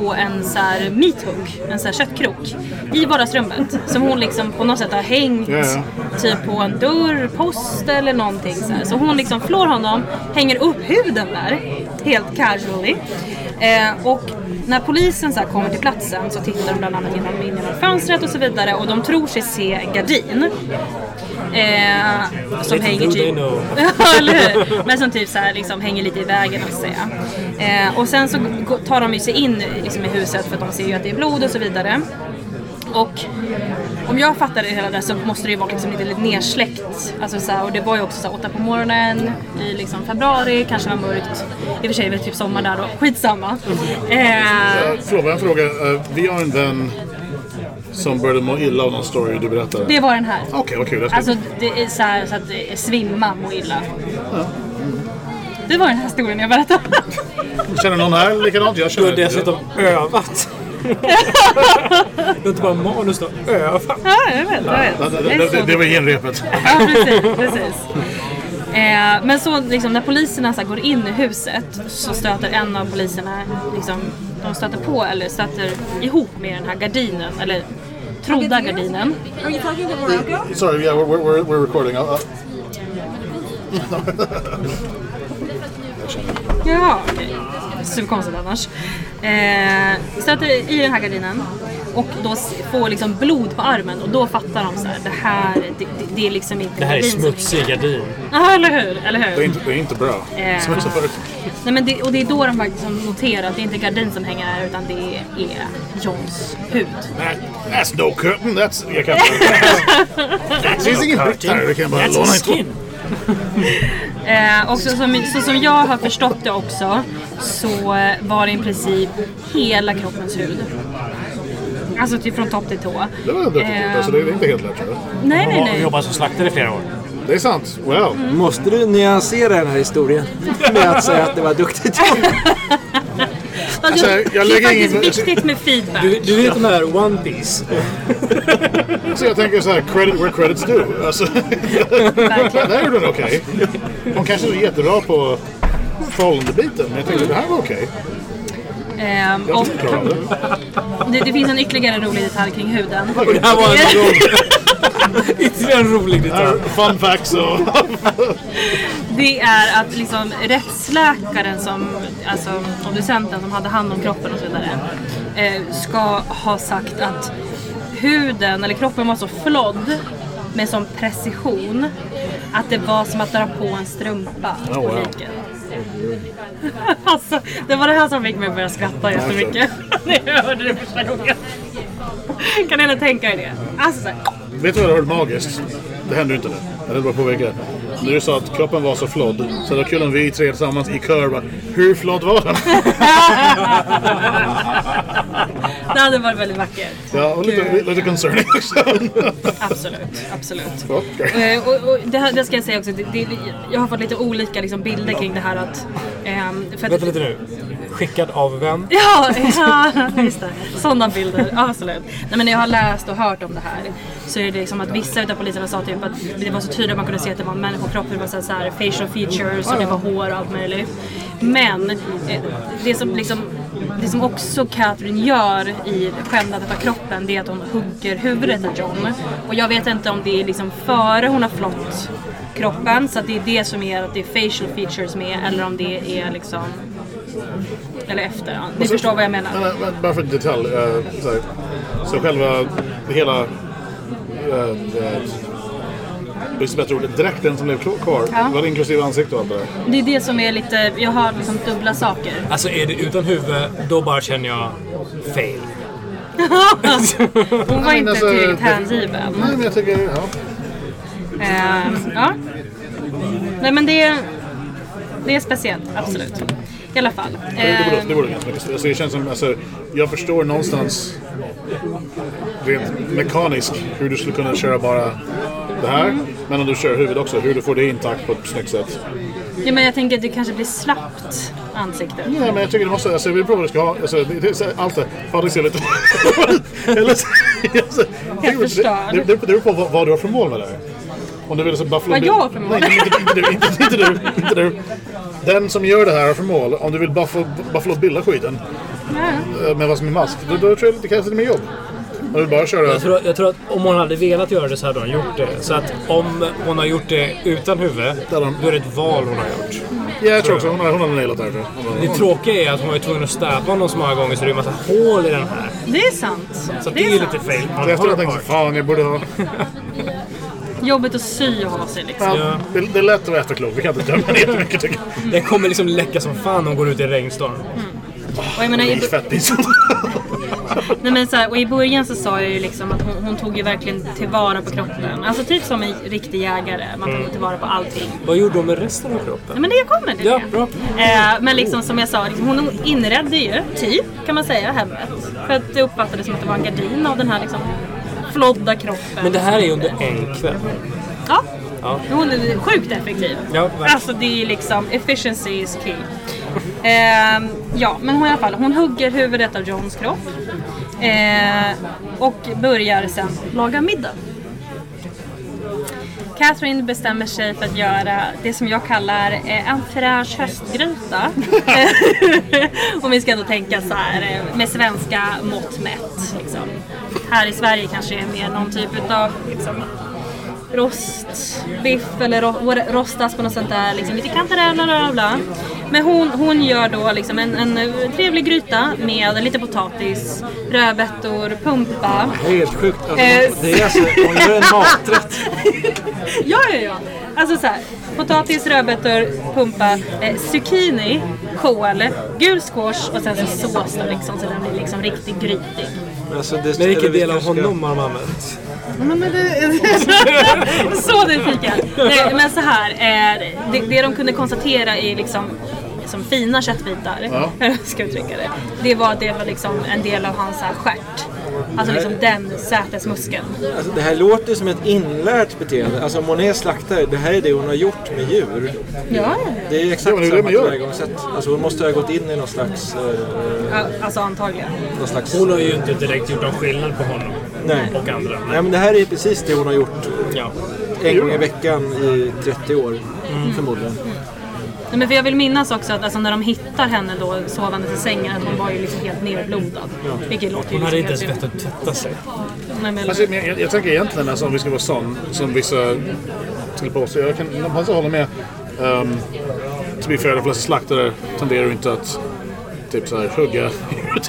S3: på en så här meat hook, en så här köttkrok i vardagsrummet. Som hon liksom på något sätt har hängt
S1: Ja, ja.
S3: typ på en dörrpost eller någonting så här. Så hon liksom flår honom, hänger upp huden där helt casually. Eh, och när polisen så kommer till platsen så tittar de bland annat genom, in genom fönstret och så vidare och de tror sig se en gardin. Eh, som hänger typ... (laughs) eller? Men som typ så här, liksom hänger lite i vägen och säga. Eh, och sen så tar de ju sig in liksom, i huset för att de ser ju att det är blod och så vidare. Och om jag fattar det hela där så måste det ju vara liksom lite, lite nersläckt. Alltså så här, och det var ju också så här, åtta på morgonen i liksom februari, kanske var mörkt. I och för sig är det typ sommar där då, skitsamma. Eh,
S1: Förlåt, en fråga. Eh, Vi har en vän som började må illa av någon story du berättade.
S3: det var den här.
S1: Okej, vad kul. Jag ska-
S3: Alltså det är så, här, så att det är svimma må illa. Det var den här historien jag berättade.
S1: Känner någon här likadant? Jag
S2: Du
S1: känner
S2: har dessutom övat. Du har inte bara manus, har övat.
S3: Ja, jag vet. Jag vet.
S1: Ja, det,
S3: Det är
S1: det, det, det var genrepet.
S3: Ja, precis. precis. Eh, men så liksom, när poliserna så här, går in i huset så stöter en av poliserna, liksom, de stöter på eller stöter ihop med den här gardinen, eller trodda gardinen.
S5: Are you talking to Morocco?
S1: Sorry, yeah, we're, we're, we're recording. Uh, uh,
S3: Jaha, okej. Superkonstigt annars. Eh, stöter i den här gardinen och då får liksom blod på armen och då fattar de så här, det här, det, det, det är liksom inte
S2: Det här är smutsig gardin.
S3: Ja, eller hur? Eller hur?
S1: det, är inte, det är inte bra.
S3: Eh.
S1: Sa förut.
S3: Nej, men det, och det är då de faktiskt noterar att det inte är gardin som hänger här utan det är Johns hud.
S1: That, that's no curtain. That's... Jag kan (laughs) Det finns ingen bytt här. Kan bara
S2: That's
S1: låna två.
S2: skin.
S3: Eh, och så som, så som jag har förstått det också så eh, var det i princip hela kroppens hud. Alltså typ från topp till tå.
S1: Det var ändå eh. alltså, det är inte helt lätt tror jag.
S3: Nej, nej, nej.
S2: jobbat som slaktare i flera år.
S1: Det är sant. Well.
S4: Måste du nyansera den här historien med att säga att det var duktigt? (laughs) (laughs)
S3: Alltså,
S1: jag
S3: det är faktiskt
S1: ingen-
S3: viktigt med feedback.
S2: Du, du vet den här One Piece? (laughs)
S1: Så jag tänker så här, credit where credit's due. Alltså, (laughs) där gjorde hon okej. Hon kanske är jättebra på förhållandebiten, men jag tänkte det här var okej.
S3: Ehm,
S1: Jag
S3: och
S1: jag det.
S3: det, det finns en ytterligare rolig detalj kring huden.
S2: Det här var en. (laughs) Ytterligare en rolig detalj.
S1: Fun facts och...
S3: Det är att liksom rättsläkaren som, alltså obducenten som hade hand om kroppen och så vidare, eh, ska ha sagt att huden, eller kroppen var så flådd med sån precision att det var som att dra på en strumpa
S1: Oh,
S3: på
S1: wow.
S3: liket. (laughs) alltså, det var det här som fick mig att börja skratta jättemycket (laughs) när jag hörde det första gången. Kan ni tänka er det? Alltså, så
S1: Vet du vad det hört magiskt? Det händer ju inte nu. Jag vill bara påpeka. När du sa att kroppen var så flådd, så det var kul om vi tre tillsammans i kör bara, Hur flådd var den? (laughs)
S3: det hade varit väldigt vackert.
S1: Ja, och lite, lite concerning också.
S3: Absolut, absolut.
S1: Okej.
S3: Eh, och, och det, här, det ska jag säga också, det, det, jag har fått lite olika liksom, bilder kring det här att... för att
S2: Vänta lite nu. Skickad av vem? (laughs)
S3: Ja, ja, just det. Sådana bilder, absolut. Nej, men när jag har läst och hört om det här så är det liksom att vissa av poliserna sa typ att det var så tydligt att man kunde se att det var en människokropp, det var så här facial features och det var hår och allt möjligt. Men eh, det som liksom det som också Catherine gör i skändandet av kroppen det är att hon hugger huvudet av John. Och jag vet inte om det är liksom före hon har flott kroppen så att det är det som är att det är facial features med eller om det är liksom eller efter. Ni förstår vad jag menar.
S1: Men, men, bara för detalj. eh, så, här, så själva hela... Uh, Visst bättre ordet. Dräkten som blev kvar.
S3: Ja.
S1: Var det inklusive ansikte och allt det där?
S3: Det är det som är lite, jag har liksom dubbla saker.
S2: Alltså är det utan huvud, då bara känner jag fail.
S3: Hon var inte
S1: alltså,
S3: tillräckligt
S1: det-
S3: hängiven.
S1: Nej, men jag tycker... Ja.
S3: Ehm, ja. Nej men det, det är speciellt, absolut. I alla fall.
S1: Det, det, borde,
S3: Ehm,
S1: det ganska mycket. Alltså, det känns som, alltså, jag förstår någonstans rent mekaniskt hur du skulle kunna köra bara det här. Men om du kör huvudet också, hur du får det intakt på ett snyggt sätt.
S3: ja, men jag tänker att det kanske blir slappt ansikte.
S1: Nej, men jag tycker det måste, alltså, jag vill prova vad du ska ha. Alltså, det, det, allt det. Patrik ser lite... (laughs) Eller, så- alltså, tycker
S3: förstår.
S1: Det, det, det beror på vad, vad du har för mål med det. Om du vill så Buffalo
S3: Vad jag har för mål?
S1: Nej, inte, inte, du, inte, inte du. Inte du. Den som gör det här har för mål. Om du vill Buffalo, Buffalo Billa skiten eh, med vad som är mask, då, då tror jag det krävs lite mer jobb. Om du bara köra...
S2: Jag tror, jag tror att om hon hade velat göra det så hade hon gjort det. Så att om hon har gjort det utan huvud, då är det ett val hon har gjort.
S1: Ja, jag tror också hon har, hon har nailat det här. tror jag.
S2: Det tråkiga är att hon var ju tvungen att stäva honom så många gånger så det är en massa hål i den här.
S3: Det är sant.
S2: Så
S3: det
S2: det är
S3: är
S2: lite fail.
S1: Så efter jag tänkte fan jag borde ha... (laughs)
S3: Jobbigt att sy och ha sig liksom.
S1: Ja, det, det är lätt att vara efterklok. Vi kan inte döma det jättemycket tycker jag.
S2: Den kommer liksom läcka som fan om hon går ut i regnstorm.
S3: Och jag menar, i. (laughs) Nej, men så här, och I början så sa jag ju liksom att hon, hon tog ju verkligen tillvara på kroppen. Alltså typ som en riktig jägare. Man tog tillvara på allting.
S2: Vad gjorde hon med resten av kroppen?
S3: Nej, men det kommer till
S2: Ja,
S3: det.
S2: bra.
S3: Eh, men liksom som jag sa, liksom, hon inredde ju, typ kan man säga, hemmet. För att det uppfattades som att det var en gardin av den här liksom flodda kroppen.
S2: Men det här är under en kväll.
S3: Ja.
S2: Ja.
S3: Hon är sjukt effektiv.
S2: Ja,
S3: alltså det är liksom, efficiency is key. Ehm, ja, men hon i alla fall, hon hugger huvudet av Johns kropp. Eh, och börjar sen laga middag. Catherine bestämmer sig för att göra det som jag kallar eh, en fräsch höstgryta. (laughs) Om vi ska då tänka så här eh, med svenska mått mätt. Liksom. Här i Sverige kanske det är mer någon typ av liksom, rostbiff eller ro, rostas på något sånt där. Liksom, lite kantareller och bla bla. Men hon, hon gör då liksom en, en trevlig gryta med lite potatis, rödbetor, pumpa.
S4: Helt sjukt. Alltså,
S3: Eh,
S4: det är alltså, hon gör en (laughs) maträtt.
S3: Ja, ja, ja. Alltså så här. Potatis, rödbetor, pumpa, eh, zucchini, kål, gul squash och sen så sås då liksom så den blir liksom riktigt grytig.
S4: Alltså, det,
S2: Men vilken del av honom har de använt?
S3: Men det... (laughs) så nyfiken. Nej, men så här. Eh, det, det de kunde konstatera är liksom som fina köttbitar,
S1: Ja. (laughs)
S3: ska jag uttrycka det. Det var att det var liksom en del av hans stjärt. Alltså liksom den sätesmuskeln.
S4: Alltså, det här låter som ett inlärt beteende. Alltså om hon är slaktare, det här är det hon har gjort med djur.
S3: Ja,
S4: Det är
S1: Ja,
S4: exakt
S1: det
S4: samma tillvägagångssätt. Alltså hon måste ha gått in i någon slags... Eh,
S3: ja, alltså antagligen.
S4: någon slags
S5: Hon har ju inte direkt gjort någon skillnad på honom
S4: nej.
S5: och andra.
S4: nej, men det här är precis det hon har gjort
S5: Ja.
S4: en gång i veckan i 30 år. Förmodligen.
S3: Nej, men för jag vill minnas också att alltså, när de hittar henne då sovandes i sängen att hon var ju liksom helt nerblodad. Vilket låter ju
S5: Hon hade inte ens vett att tvätta sig.
S3: Nej, men,
S1: Alltså, men jag, jag tänker egentligen, alltså, om vi ska vara sån, som vissa skulle påstå. Jag kan jag hålla med. Um, to be fair, de flesta slaktare tenderar ju inte att typ så här, hugga (laughs)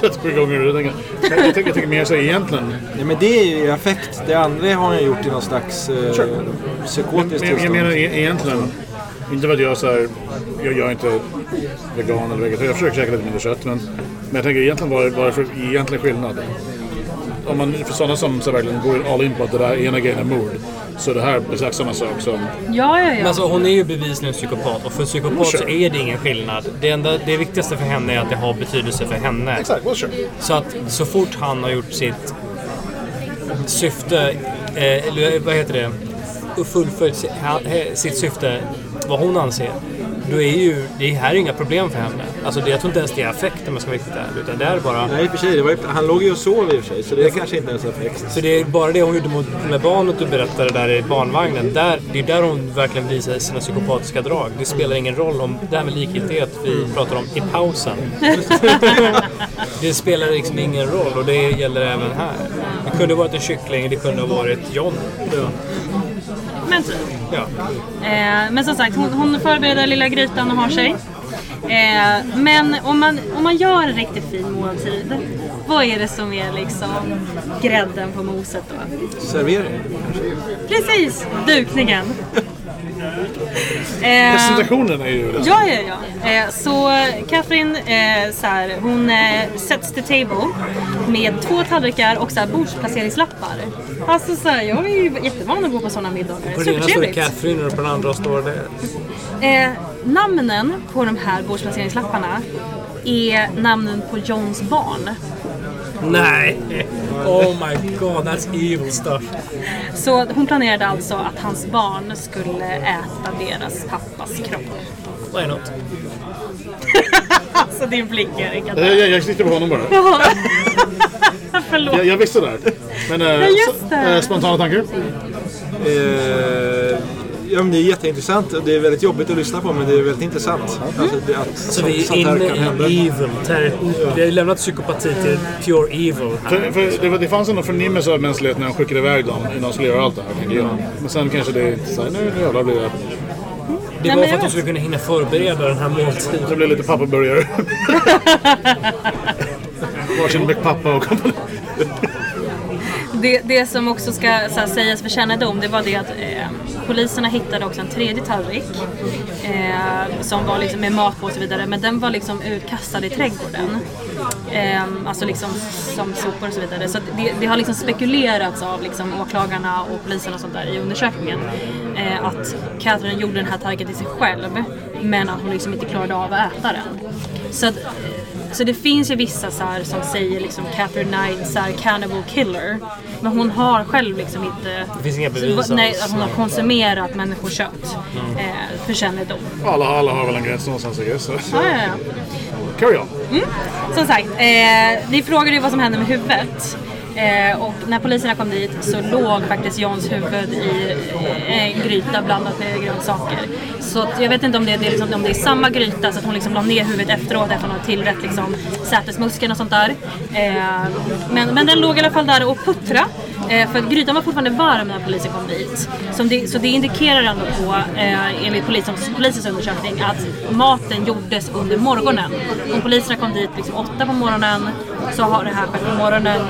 S1: djuret per gånger. Jag tänker, men jag, tänker, jag tänker mer så här, egentligen.
S4: Ja, men det är ju affekt. Det andra har hon gjort i någon slags eh, psykotiskt
S1: Men jag, jag
S4: tillstånd.
S1: menar e- egentligen, inte för att jag så här, jag, jag är inte vegan eller vegetarian. Jag försöker käka lite mindre kött. Men, men jag tänker egentligen vad är det för egentligen skillnad? Om man, för sådana som så verkligen går all in på att det där ena grejen är mord. Så det här är exakt samma sak som...
S3: ja, ja,
S2: Men
S3: ja.
S2: alltså, hon är ju bevisligen psykopat och för psykopat så
S1: Sure.
S2: är det ingen skillnad. Det, enda, det viktigaste för henne är att det har betydelse för henne.
S1: Exakt, well sure.
S2: Så att så fort han har gjort sitt syfte, eh, eller vad heter det, fullföljt sitt syfte, vad hon anser, då är ju det här är inga problem för henne. Alltså det, jag tror inte ens det är affekt om jag ska vara riktigt ärlig, utan det är bara
S4: Nej, i och för sig. Ju- han låg ju och sov i och för sig, så det är kanske inte ens affekt.
S2: Så det är bara det hon gjorde mot, med barnet du berättade där i barnvagnen. Där, det är där hon verkligen visar sina psykopatiska drag. Det spelar ingen roll om det här med likgiltighet vi pratar om i pausen. (laughs) det spelar liksom ingen roll och det gäller även här. Det kunde ha varit en kyckling, det kunde ha varit John.
S3: Men typ.
S2: Ja.
S3: Eh, men som sagt, hon, hon förbereder lilla grytan och har sig. Eh, men om man, om man gör en riktigt fin måltid, vad är det som är liksom grädden på moset då?
S4: Servering.
S3: Precis, dukningen. Eh,
S1: Presentationen är ju...
S3: Ja, ja, ja. Eh, så Catherine eh, så här, hon eh, sets the table med två tallrikar och så här, bordsplaceringslappar. Alltså så här, jag är ju jättevan att gå på sådana middagar.
S2: På den ena står det. Catherine och på den andra står det...
S3: Eh, namnen på de här bordsplaceringslapparna är namnen på Johns barn.
S2: Nej! Oh my god, that's evil stuff.
S3: Så hon planerade alltså att hans barn skulle äta deras pappas kropp.
S2: Why not?
S3: Alltså din blick Erik.
S1: Jag, jag, jag sitter på honom bara. (laughs)
S3: Förlåt.
S1: Jag, jag visste det. här. Men eh,
S3: Ja, just det.
S1: eh, spontana tankar?
S4: Eh, ja, men det är jätteintressant. Det är väldigt jobbigt att lyssna på, men det är väldigt intressant. Alltså, det, att
S5: Så
S4: sånt,
S5: vi är inne
S4: hända.
S5: i evil. Ter- Vi har lämnat psykopati till pure evil
S1: För, för det, var- det fanns en förnimmelse av mänskligheten när de skickade iväg dem innan de skulle göra allt det här. Men sen kanske det är så här, nu, nu jävlar blir det...
S2: Det var för att de skulle kunna hinna förbereda den här måltiden.
S1: Det blir lite pappaburgare. (laughs) Varsin McPappa och kompani. (laughs)
S3: det, det som också ska så här, sägas för kännedom det var det att eh, poliserna hittade också en tredje tallrik eh, som var liksom med mat på och så vidare men den var liksom utkastad i trädgården. Eh, alltså liksom som sopor och så vidare. Så det, det har liksom spekulerats av liksom åklagarna och polisen och sånt där i undersökningen eh, att Catherine gjorde den här tallriken till sig själv men att hon liksom inte klarade av att äta den. Så att, så det finns ju vissa så här, som säger liksom Catherine Knight så här, cannibal killer. Men hon har själv liksom inte...
S5: Det finns inga bevis
S3: Nej,
S5: alls.
S3: att hon har konsumerat människokött. Eh, för kännedom.
S1: Alla, alla har väl en gräns någonstans, I. Så.
S3: Ja, ja, ja.
S1: Carry on.
S3: Som sagt, eh, ni frågade ju vad som hände med huvudet. Eh, och när poliserna kom dit så låg faktiskt Johns huvud i eh, en gryta blandat med grönsaker. Så att jag vet inte om det, är- det är liksom, om det är samma gryta så att hon liksom la ner huvudet efteråt efter att hon har tillrätt liksom, sätesmuskeln och sånt där. Eh, men, men den låg i alla fall där och puttra. Eh, för att grytan var fortfarande varm när polisen kom dit. Så det, så det indikerar ändå på, eh, enligt polisens, polisens undersökning, att maten gjordes under morgonen. Om poliserna kom dit liksom åtta på morgonen så har det här skett på morgonen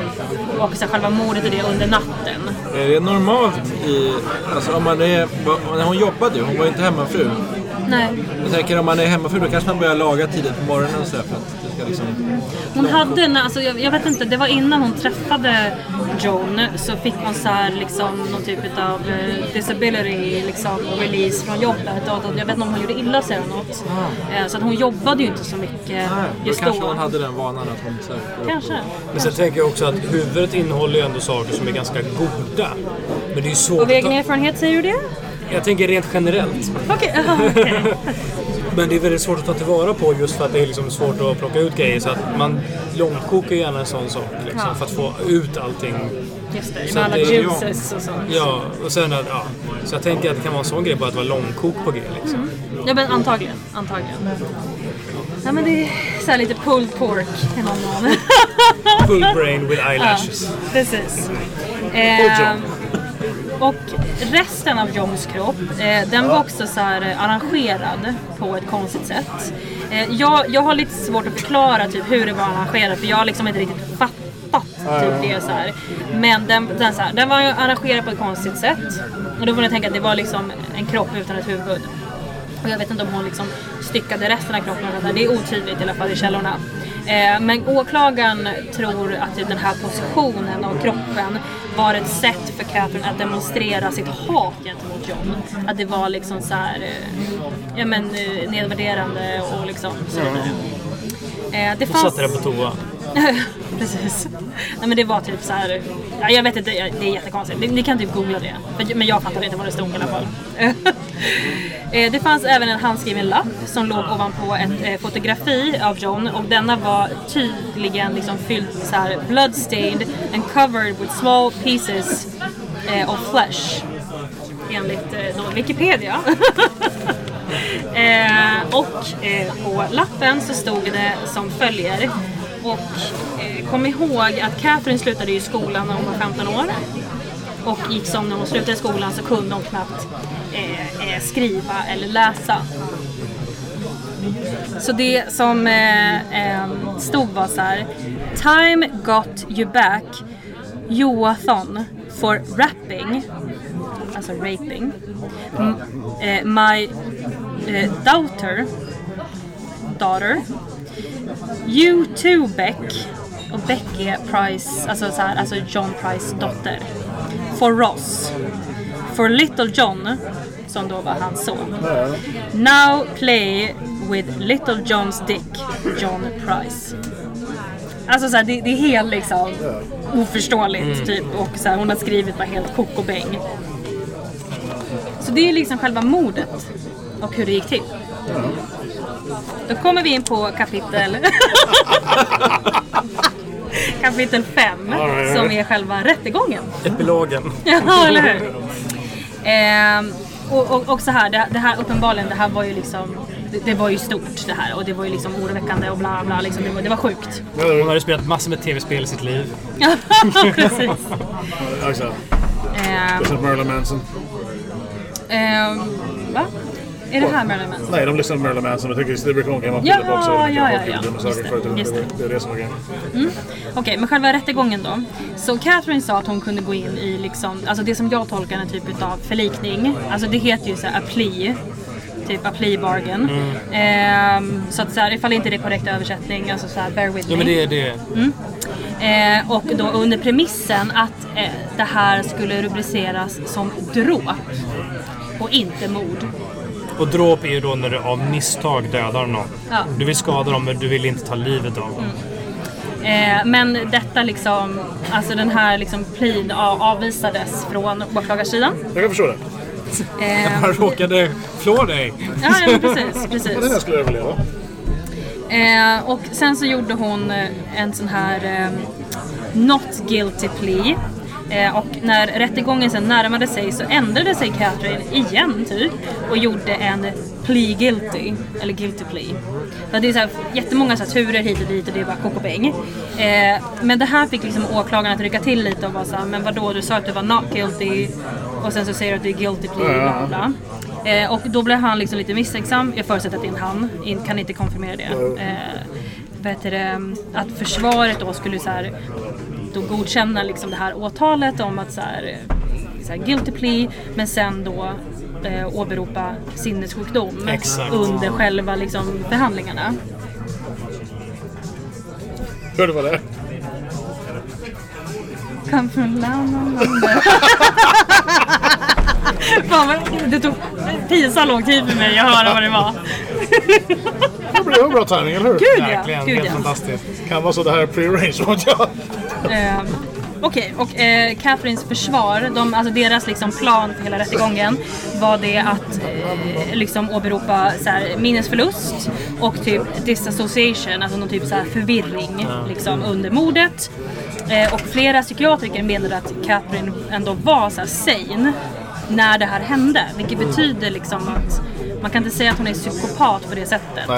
S3: och så själva mordet och det under natten.
S4: Är det normalt i... Alltså om man är... När hon jobbade ju, hon var ju inte hemmafru.
S3: Nej.
S4: Jag tänker om man är hemmafru då kanske man börjar laga tidigt på morgonen och så där för att det ska liksom...
S3: Hon hade en, alltså jag, jag vet inte, det var innan hon träffade Joan så fick hon så här liksom någon typ av eh, disability liksom release från jobbet och att- jag vet inte om hon gjorde illa sig eller något. Eh, så att hon jobbade ju inte så mycket
S4: Nej, då
S3: just
S4: kanske
S3: då.
S4: hon hade den vanan att hon så här,
S3: Kanske.
S5: Men sen tänker jag också att huvudet innehåller ju ändå saker som är ganska goda. Men det är ju svårt
S3: Av
S5: att
S3: egen erfarenhet säger du det?
S5: Jag tänker rent generellt.
S3: Okej, aha, okej. (laughs)
S5: Men det är väldigt svårt att ta tillvara på just för att det är liksom svårt att plocka ut grejer. Så att man långkokar gärna en sån sak liksom,
S3: Ja.
S5: för att få ut allting.
S3: Just det,
S5: Så
S3: med alla
S5: det
S3: juices och sånt.
S5: Ja, och sen att, ja. Så jag tänker att det kan vara en sån grej bara att det var långkok på G liksom.
S3: Ja men antagligen, antagligen. Ja men det är så lite pulled pork i någon mån.
S5: Full brain with (laughs) eyelashes.
S3: Ja, precis. Eh, och resten av Johns kropp, eh, den var också så här eh, arrangerad på ett konstigt sätt. Eh, jag, jag har lite svårt att förklara typ hur det var arrangerat för jag har liksom inte riktigt fattat typ det så här. Men den, den, så här, den var arrangerad på ett konstigt sätt. Och då får ni tänka att det var liksom en kropp utan ett huvud. Och jag vet inte om hon liksom styckade resten av kroppen. Det är otydligt i alla fall i källorna. Eh, men åklagaren tror att den här positionen av kroppen var ett sätt för Catherine att demonstrera sitt hat gentemot John. Att det var liksom så här, eh, ja men eh, nedvärderande och liksom så vidare. Eh, det
S5: Och satte det på toa. (laughs)
S3: Precis. Nej men det var typ så här. Ja, jag vet inte, det är jättekonstigt. Ni, ni kan typ googla det. Men jag fattar inte vad det stod i alla fall. (laughs) Eh, det fanns även en handskriven lapp som låg ovanpå ett eh, fotografi av John och denna var tydligen liksom fylld så här bloodstained and covered with small pieces eh, of flesh. Enligt då Wikipedia. (laughs) Eh, och eh, på lappen så stod det som följer. Och eh, kom ihåg att Catherine slutade ju skolan när hon var 15 år. Och gick som när hon slutade skolan så kunde hon knappt eh, eh, skriva eller läsa. Så det som eh, eh, stod var så här. Time got you back Joathon for rapping, alltså raping, M- eh, my eh, daughter, daughter, you too Beck, och Beck är Price, alltså, så här, alltså John Price dotter, for Ross, for Little John, som då var hans son. Now play with Little John's dick, John Price. Alltså så här, det, det är helt liksom oförståeligt typ och så här, hon har skrivit bara helt kok och bäng. Så det är liksom själva mordet och hur det gick till. Då kommer vi in på kapitel (laughs) kapitel 5 som är själva rättegången.
S5: Epilogen. (laughs)
S3: Ja, eller hur? Ehm, och, och, och så här, det, det här uppenbarligen, det här var ju liksom det, det var ju stort det här och det var ju liksom oroväckande och bla bla liksom, det, var, det var sjukt.
S5: Hon hade spelat massor med tv-spel i sitt liv. (laughs)
S3: Precis.
S1: Ja, exakt.
S3: Ehm,
S1: Marilyn Manson.
S3: ehm, va? Är det här Marilyn Manson?
S1: Nej, de lyssnar på Marilyn Manson och tycker Cohen kan vara
S3: Ja,
S1: kille också.
S3: ja,
S1: De kan
S3: ja, ja.
S1: saker
S3: Just det, just
S1: Det,
S3: det.
S1: det är det som är grejen.
S3: Okej, men själva rättegången då. Så Catherine sa att hon kunde gå in i liksom, alltså det som jag tolkar en typ av förlikning. Alltså det heter ju så här a plea. Typ a plea bargain. Ehm, så att så här, ifall inte det är korrekt översättning, alltså så här, bear with
S5: Ja
S3: me.
S5: men det är det.
S3: Eh, och då under premissen att eh, det här skulle rubriceras som dråp och inte mord.
S5: Och dråp är ju då när du av misstag dödar någon.
S3: Ja.
S5: Du vill skada dem men du vill inte ta livet av dem.
S3: Eh, men detta liksom, alltså den här liksom av- avvisades från åklagarsidan.
S1: Jag kan förstå det.
S3: Eh, (laughs)
S5: Han råkade slå dig.
S3: ja, ja, precis, (laughs) precis.
S1: den här skulle jag överleva.
S3: Eh, och sen så gjorde hon eh, en sån här eh, Not Guilty Plea. Eh, och när rättegången sen närmade sig så ändrade sig Catherine igen typ och gjorde en Plea Guilty, eller Guilty Plea. Så det är så här, jättemånga så här, turer hit och dit och det är bara kokobäng. Eh, men det här fick liksom åklagaren att rycka till lite och vara såhär, men vadå du sa att du var not guilty och sen så säger du att du är guilty plea, bla bla. Eh, och då blev han liksom lite misstänksam. Jag förutsätter att det är en han, In, kan inte konfirmera det. Eh, att försvaret då skulle så här, då godkänna liksom det här åtalet om att så här, så här guilty plea men sen då eh, åberopa sinnessjukdom
S5: Exakt.
S3: under själva liksom, förhandlingarna.
S1: Hörde vad det är?
S3: Come from London. (laughs) Fan, vad- det tog pinsamt lång tid för mig att höra vad det var.
S1: Det det var bra timing, eller hur?
S3: Gud ja,
S5: Verkligen,
S3: gud
S5: helt
S3: ja.
S5: fantastiskt.
S1: Kan vara så det här är pre-arranged. (laughs) Ja.
S3: Ehm, Okej, och eh, Catherines försvar, de, alltså deras liksom plan för hela rättegången var det att eh, liksom åberopa så här, minnesförlust och typ disassociation, alltså någon typ så här förvirring liksom, under mordet. Eh, och flera psykiatriker menade att Catherine ändå var så här sane när det här hände. Vilket betyder liksom att man kan inte säga att hon är psykopat på det sättet.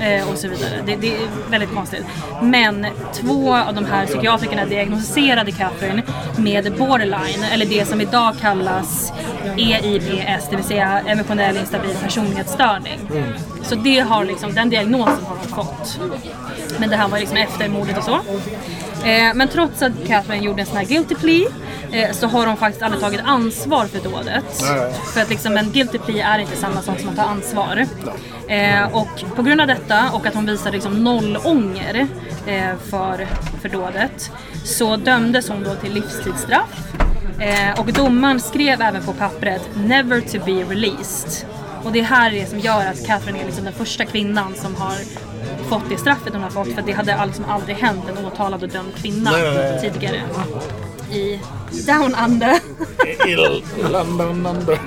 S3: Eh, och så vidare. Det, det är väldigt konstigt. Men två av de här psykiatrikerna diagnostiserade Catherine med borderline, eller det som idag kallas EIPS, det vill säga emotionell instabil personlighetsstörning. Så det har liksom, den diagnosen har hon fått. Men det här var liksom efter mordet och så. Eh, men trots att Catherine gjorde en sån här guilty plea eh, så har hon faktiskt aldrig tagit ansvar för dådet.
S1: Nej.
S3: För att liksom en guilty plea är inte samma sak som att ta ansvar. Eh, och på grund av detta och att hon visade liksom noll ånger eh, för, för dådet så dömdes hon då till livstidsstraff. Och domaren skrev även på pappret “Never to be released”. Och det här är det som gör att Catherine är liksom den första kvinnan som har fått det straffet hon har fått för det hade liksom aldrig hänt en åtalad och dömd kvinna
S1: Nej, nej, nej.
S3: tidigare. I Down Under.
S1: London under.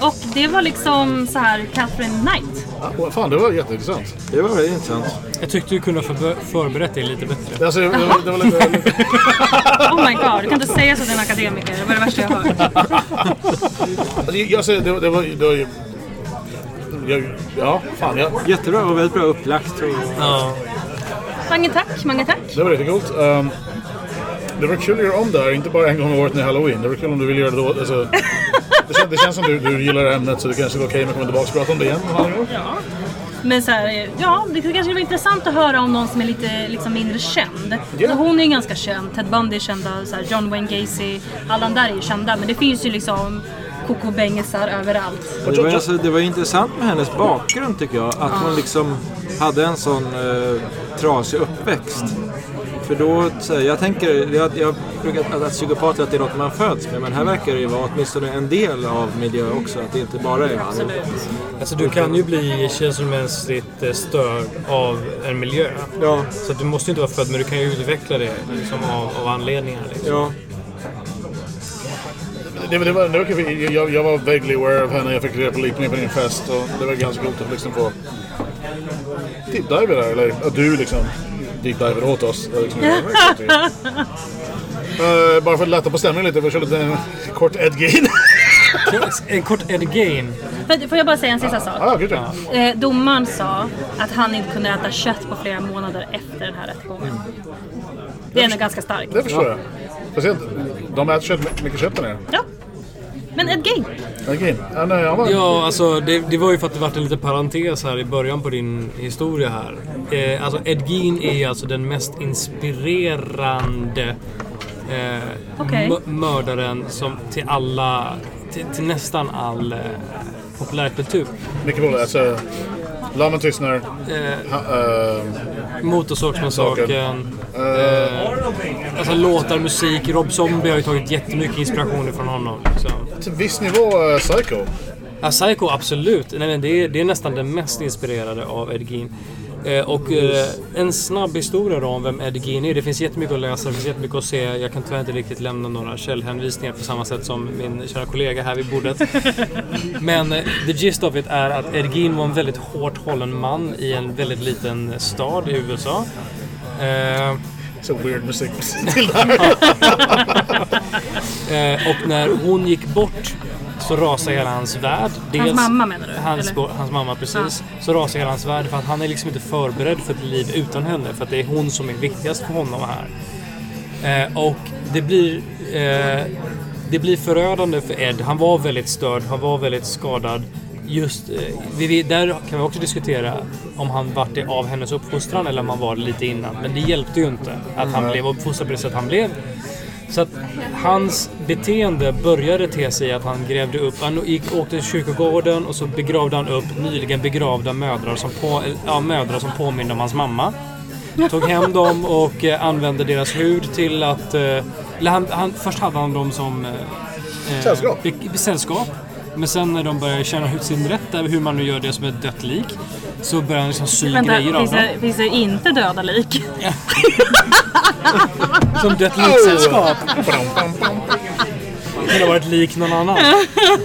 S3: Och det var liksom så här Catherine Knight.
S1: Ja, fan, det var jätteintressant.
S4: Det var väldigt intressant.
S5: Jag tyckte du kunde ha förbe- förberett dig lite bättre.
S1: Alltså, det, var, det var lite... lite (laughs)
S3: Oh my god, du kan inte säga så till en akademiker. Det var det värsta jag har hört.
S1: alltså, jag säger, det, var- det var... Det var jag, ja, fan. Jag,
S4: Jättebra och väldigt bra upplagt. Och...
S5: Ja.
S3: Mange tack, mange tack.
S1: det var riktigt coolt. Um, det var kul att göra om det här, inte bara en gång om året när Halloween. Det var kul om du vill göra det då. Alltså, det, känns, det känns som du, du gillar ämnet så det kanske är okej om jag kommer tillbaka och pratar om det igen. gång.
S3: Men så här, ja, det kanske var intressant att höra om någon som är lite liksom, mindre känd.
S1: Ja.
S3: Alltså, hon är ju ganska känd, Ted Bundy är kända, så här, John Wayne Gacy, alla de där är ju kända. Men det finns ju liksom kokobängisar överallt.
S4: Det var, alltså, det var intressant med hennes bakgrund tycker jag. Att hon liksom hade en sån eh, trasig uppväxt. För då, så här, jag tänker, jag, jag brukar att, att psykopater att det är något man föds med. Men här verkar det ju vara åtminstone en del av miljö också. Att det inte bara är
S5: Alltså du kan ju bli känslomässigt eh, störd av en miljö.
S4: Ja,
S5: Så att du måste inte vara född men du kan ju utveckla det liksom, av, av anledningar. Liksom.
S4: ja.
S1: Det, det, var, det var kul, jag, jag var vaguely aware av henne, jag fick reda på lite mer på din fest och det var ganska coolt att liksom få deep dive där, eller att du liksom deep diver åt oss. Liksom, uh, (laughs) bara för att lätta på stämningen lite, vi kör lite en kort Ed Gein.
S5: En kort Ed Gein.
S3: Får- jag bara säga en sista sak?
S1: ah.
S3: Eh, domaren sa att han inte kunde äta kött på flera månader efter den här rättegången. Det är ändå ganska starkt.
S1: Det förstår jag. Speciellt, de äter kött, mycket kött där nere.
S3: Ja. Men Ed Gein?
S1: Ja, nej, han var...
S2: Ja, alltså det, det var ju för att det var en liten parentes här i början på din historia här. Eh, alltså Ed Gein är alltså den mest inspirerande eh, mö- mördaren som till alla, till, till nästan all eh, populärkultur.
S1: Mycket roligt. Alltså, Lammen tystnar.
S2: Eh,
S1: Ha, uh,
S2: Motorsågsmassakern. Eh, alltså låtar, musik. Rob Zombie har ju tagit jättemycket inspiration från honom. Liksom.
S1: till viss nivå uh, Psycho.
S2: Ja, Psycho absolut. Nej, men det, är, det är nästan den mest inspirerade av Ed Gein. Eh, och eh, en snabb historia då om vem Ed Gein är. Det finns jättemycket att läsa, det finns jättemycket att se. Jag kan tyvärr inte riktigt lämna några källhänvisningar på samma sätt som min kära kollega här vid bordet. (laughs) Men eh, the gist of it är att Ed Gein var en väldigt hårt hållen man i en väldigt liten stad i USA. Eh,
S1: Så weird musik (laughs) till det här.
S2: Eh, och när hon gick bort så rasade hela hans värld.
S3: Hans mamma menar du?
S2: Hans,
S3: eller?
S2: hans mamma precis. Så rasade hela hans värld för att han är liksom inte förberedd för ett liv utan henne. För att det är hon som är viktigast för honom här. Eh, och det blir, eh, det blir förödande för Ed. Han var väldigt störd, han var väldigt skadad. Just, eh, vi, där kan vi också diskutera om han vart det av hennes uppfostran eller om han var det lite innan. Men det hjälpte ju inte att han blev uppfostrad på det sätt han blev. Så att hans beteende började te sig att han grävde upp, han gick, åkte till kyrkogården och så begravde han upp nyligen begravda mödrar som, på, ja, mödrar som påminner om hans mamma. Tog hem dem och eh, använde deras hud till att... Eh, eller han, han, först hade han dem som... Eh,
S1: Sällskap.
S2: be- sällskap. Men sen när de började känna ut sin rätt över hur man nu gör det som ett dött lik så började han liksom sy
S3: Vänta,
S2: grejer av
S3: finns
S2: dem.
S3: det, finns det inte döda lik? (laughs)
S2: Som dött liksällskap. Det kunde ha varit lik någon annan.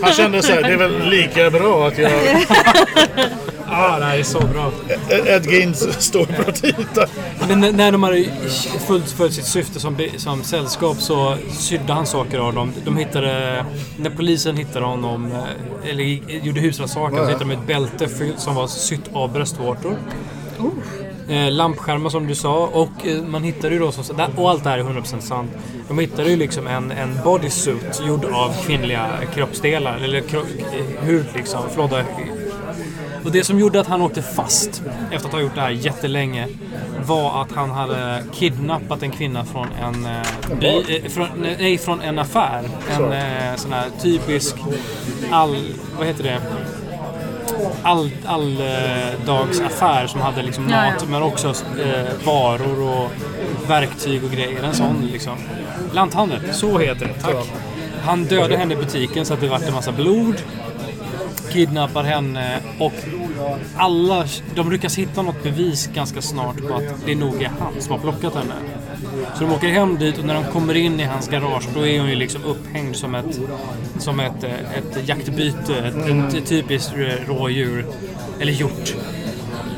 S1: Han kände så här, det är väl lika bra att jag... (laughs)
S2: Ah, det här är så bra.
S1: Ed Geins titeln.
S2: Men när- de hade fullföljt sitt syfte som, som sällskap så sydde han saker av dem. De hittade, när polisen hittade honom, eh, eller gjorde husrannsakan, så hittade de ett bälte som var sytt av bröstvårtor. Eh, lampskärmar som du sa och eh, man hittade ju då, som, och allt det här är 100% sant. De hittade ju liksom en, en bodysuit gjord av kvinnliga kroppsdelar, eller kro, hud liksom, förlåt, och det som gjorde att han åkte fast efter att ha gjort det här jättelänge var att han hade kidnappat en kvinna från en, eh, by, eh, från, nej, från en affär. En eh, sån här typisk all... Vad heter det? All, alldagsaffär som hade liksom
S3: Ja,
S2: mat
S3: ja.
S2: men också eh, varor och verktyg och grejer. En sån liksom. Lanthandel, så heter det. Tack. Han dödade henne i butiken så att det vart en massa blod kidnappar henne och alla, de lyckas hitta något bevis ganska snart på att det nog är han som har plockat henne. Så de åker hem dit och när de kommer in i hans garage då är hon ju liksom upphängd som ett, som ett, ett jaktbyte, ett, ett typiskt rådjur. Eller hjort.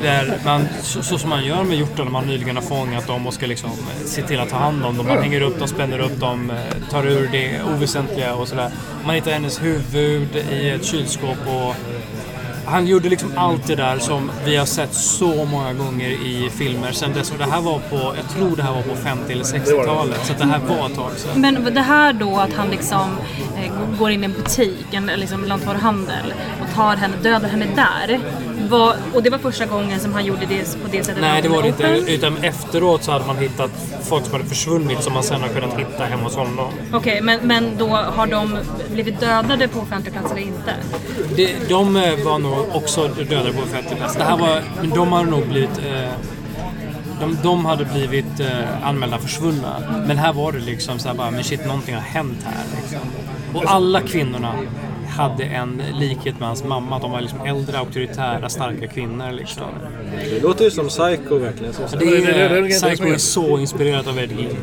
S2: Där man, så, så som man gör med hjortar när man nyligen har fångat dem och ska liksom eh, se till att ta hand om dem. Man hänger upp dem, spänner upp dem, eh, tar ur det oväsentliga och sådär. Man hittar hennes huvud i ett kylskåp och han gjorde liksom allt det där som vi har sett så många gånger i filmer sen dess. Och det här var på, jag tror det här var på 50 eller 60-talet. Så det här var ett tag sedan.
S3: Men det här då att han liksom eh, går in i en butik, en liksom lantvaruhandel och tar henne, dödar henne där. Var, och det var första gången som han gjorde det på det sättet?
S2: Nej, det var det inte. Utan efteråt så hade man hittat folk som hade försvunnit som man sen har kunnat hitta hemma hos honom.
S3: Okej, men, men då har de blivit dödade på offentlig plats eller inte?
S2: Det, de eh, var nog också dödade på offentlig plats. Det här var, men de hade nog blivit... Eh, de, de hade blivit eh, anmälda försvunna. Men här var det liksom så här bara, men shit, någonting har hänt här. Liksom. Och alla kvinnorna hade en likhet med hans mamma. De var liksom äldre, auktoritära, starka kvinnor. Liksom.
S4: Det låter ju som Psycho verkligen.
S2: Det är, Psycho är så inspirerat av Ed Gein.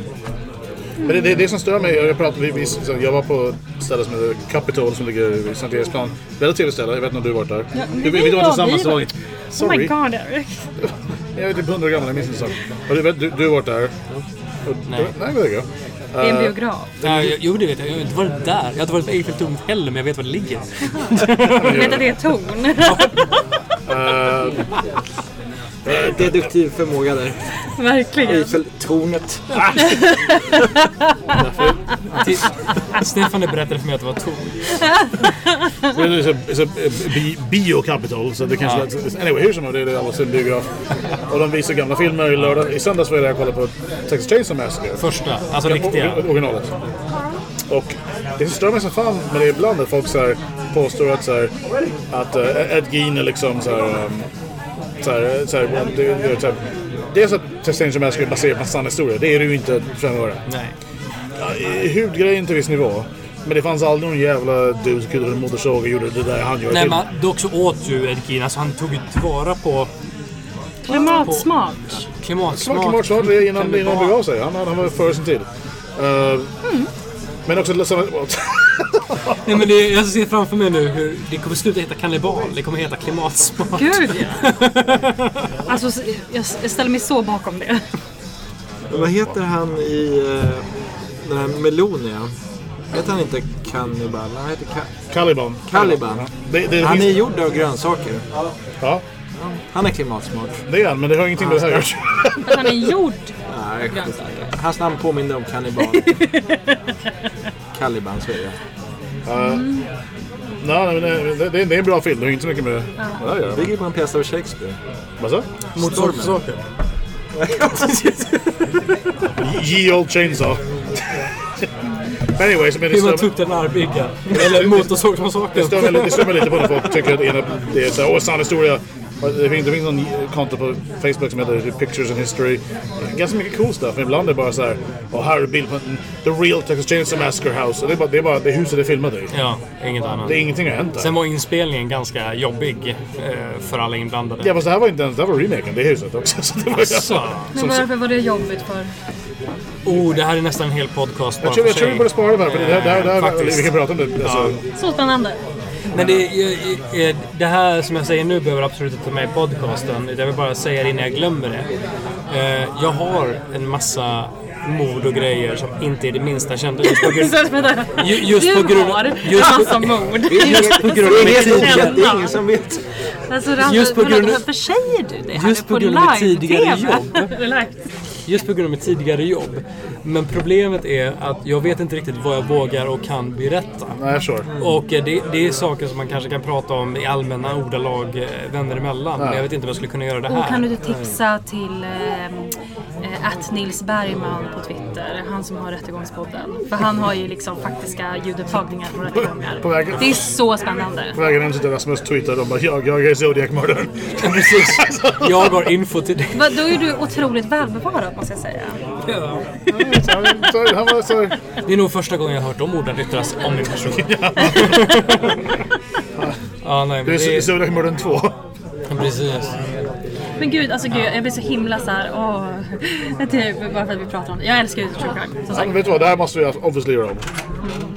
S1: Men det, det, det som stör mig, jag, pratade, vi, jag var på ett ställe som heter Capitol som ligger vid Sankt Eriksplan. Väldigt trevligt ställe, jag vet inte om du har varit där. vi, vi, vi var
S3: ja,
S1: tillsammans.
S3: vi var-
S1: det var-
S3: Oh
S1: Sorry.
S3: my god Eric. (laughs)
S1: Jag är typ 100 år gammal, jag minns inte du, du, du har varit där. Och,
S2: Nej.
S1: Nej, det är.
S3: Det är en biograf.
S2: Ja, jag- jo, det vet jag. Jag har inte varit där. Jag har inte varit på Eiffeltornet heller, men jag vet var det ligger. (laughs)
S3: Vet att det är (laughs) (laughs) ton.
S4: Deduktiv förmåga där.
S3: Verkligen.
S4: Eiffeltornet.
S2: Till- Stefan berättade för mig att det var Tor.
S1: Men (laughs) det är så- så, eh, bi- Bio-capital, så det kanske... Anyway, hur som helst, det är alla sin biograf. Och de visar gamla filmer i lördag. I söndags var jag där och kollade på Texas Chainsaw Massacre.
S2: Första, alltså riktiga.
S1: Originalet. Och det stör mig som fan med det ibland är att folk så här påstår att, så här, att uh, Ed Gein är liksom så här, um, så här, så här, det, det, så här, Dels att Chainsaw Massacre är baserat på en sann historia. Det är det ju inte fem öre.
S2: Nej.
S1: Ja, Hudgrejen till viss nivå. Men det fanns aldrig någon jävla du som kunde en motorsåg och gjorde det där han gör.
S2: Nej, men dock så åt ju Ed Gein, alltså han tog ju tillvara på
S3: Klimatsmart.
S1: Smart,
S2: klimatsmart.
S1: smart, smart det är innan, innan han begav sig. Han, han var före sin tid. Uh, Men också...
S2: Nej, men det, jag ser framför mig nu hur det kommer sluta heta kannibal. Det kommer heta klimatsmart.
S3: Gud ja. Alltså jag, jag ställer mig så bakom det.
S4: Vad heter han i eh, den här Melonia? Heter han inte Cannibal? Han heter Ka-
S1: Caliban.
S4: Caliban.
S1: Det, det,
S4: Han är
S1: finns,
S4: gjord av grönsaker.
S1: Ja,
S4: Han är klimatsmart.
S1: det är han, men det har ingenting med det här att göra.
S3: Han är gjord
S4: Nej,
S3: grönsaker.
S4: Hans namn påminner om kannibal. (laughs) Caliban, så är det.
S1: Nej, men det, det, det är en bra film. Det har inte så mycket med det här att göra.
S4: Bygger på en pjäs av Shakespeare.
S1: Vad så?
S2: Motorsågssaker. (laughs)
S1: Ye Old Chainsaw. (laughs) Anyways, men det
S2: Hur man tuktar en armbygga. Eller motorsågsmassakern.
S1: det, stör mig, lite- det stör mig lite på när folk tycker att ena, det är så här, åh, sann historia. Det finns, det finns någon konto på Facebook som heter Pictures and History. Ganska mycket cool stuff, men ibland är det bara så här, och här är bild på The Real Texas Chainsaw Massacre House. Och det är bara det, är bara, det huset är filmat i.
S2: Ja, inget annat.
S1: Det är ingenting har hänt där.
S2: Sen var inspelningen ganska jobbig eh, för alla inblandade.
S1: Ja fast det här var inte ens, det här var remaken, det huset också. (laughs) Så det var,
S2: Så.
S3: Men varför var det jobbigt för?
S2: Oh, det här är nästan en hel podcast bara
S1: jag tror,
S2: för
S1: jag tror vi borde spara det här, för det här, det här, det här
S2: Faktiskt.
S1: vi kan prata om det. Alltså,
S3: Så spännande.
S2: Men det, det här som jag säger nu behöver absolut inte ta med i podcasten. Jag vill bara säga det innan jag glömmer det. Eh, Jag har en massa mord och grejer som inte är det minsta kända. Just på (laughs) ju- just
S3: du
S2: på grund,
S3: har
S2: just på,
S3: massa mord. (laughs)
S2: just på grund av mitt tidigare,
S4: det är ingen som vet.
S3: Alltså,
S2: Just på grund-
S3: Varför säger du det här
S2: Just på
S3: på
S2: grund av mitt tidigare jobb. (laughs) Just på grund av mitt tidigare jobb. Men problemet är att jag vet inte riktigt vad jag vågar och kan berätta.
S1: nej, sure.
S2: Och eh, det, det är saker som man kanske kan prata om i allmänna ordalag eh, vänner emellan. Men jag vet inte om jag skulle kunna göra det
S3: Och kan
S2: här.
S3: du tipsa till eh, att Nils Bergman på Twitter, han som har Rättegångspodden. För han har ju liksom faktiska ljudupptagningar från rättegångar.
S1: På vägen-
S3: Det är så spännande.
S1: På vägen hem till Rasmus tweetade de bara jag, jag är Zodiac-mördaren. (laughs)
S2: Precis. Jag har info till dig.
S3: Va, Då är du otroligt välbevarad måste jag säga.
S2: Ja. Det är nog första gången jag har hört de orden yttras om min person. (laughs) ja, nej,
S1: Det
S2: men
S1: är
S2: det är...
S1: Zodiac-mördaren 2.
S2: Precis.
S3: Men gud, alltså gud, jag blir så himla såhär, åh. Typ, bara för att vi pratar om det. Jag älskar ju true crime, som
S1: Ja, men
S3: sagt.
S1: vet du vad, det här måste vi obviously göra om.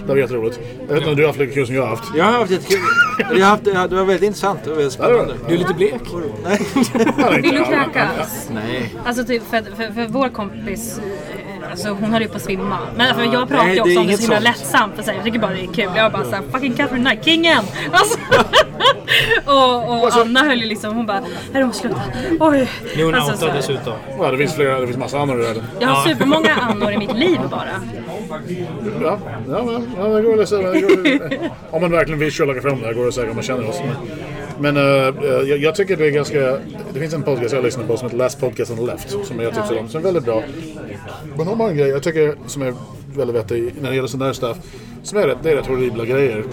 S1: Det var jätteroligt. Jag vet inte om du har haft lika kul som jag har haft.
S4: Jag har haft jättekul. Jag har haft, det var väldigt intressant och väldigt spännande.
S2: Du är lite blek.
S4: Nej.
S3: Vill du kräkas?
S4: Nej.
S3: Alltså typ för, för, för vår kompis, eh, alltså hon höll ju på att svimma. Men för jag pratar ju också om det så himla lättsamt. För jag tycker bara det är kul. Jag bara såhär, fucking Catherine Knight, kingen! Alltså, (laughs) och, och Anna höll ju liksom, hon bara, nej du måste sluta. Oj.
S2: Nu är hon
S3: Alltså, så
S2: outad dessutom.
S1: Ja, det finns flera, det finns massa andra i världen.
S3: Jag har supermånga Annor i mitt liv bara.
S1: Ja, ja, men, ja det går att säga. det går- Om man verkligen vill köra fram det här går det säkert om man känner oss. Men, men eh, eh, jag, jag tycker det är ganska... Det finns en podcast jag lyssnar på som heter Last Podcast on the Left. Som jag tipsar om. Som är väldigt bra. Men de har en grej jag tycker som är väldigt vettig när det gäller sån där stuff. Som är rätt, det är rätt horribla grejer.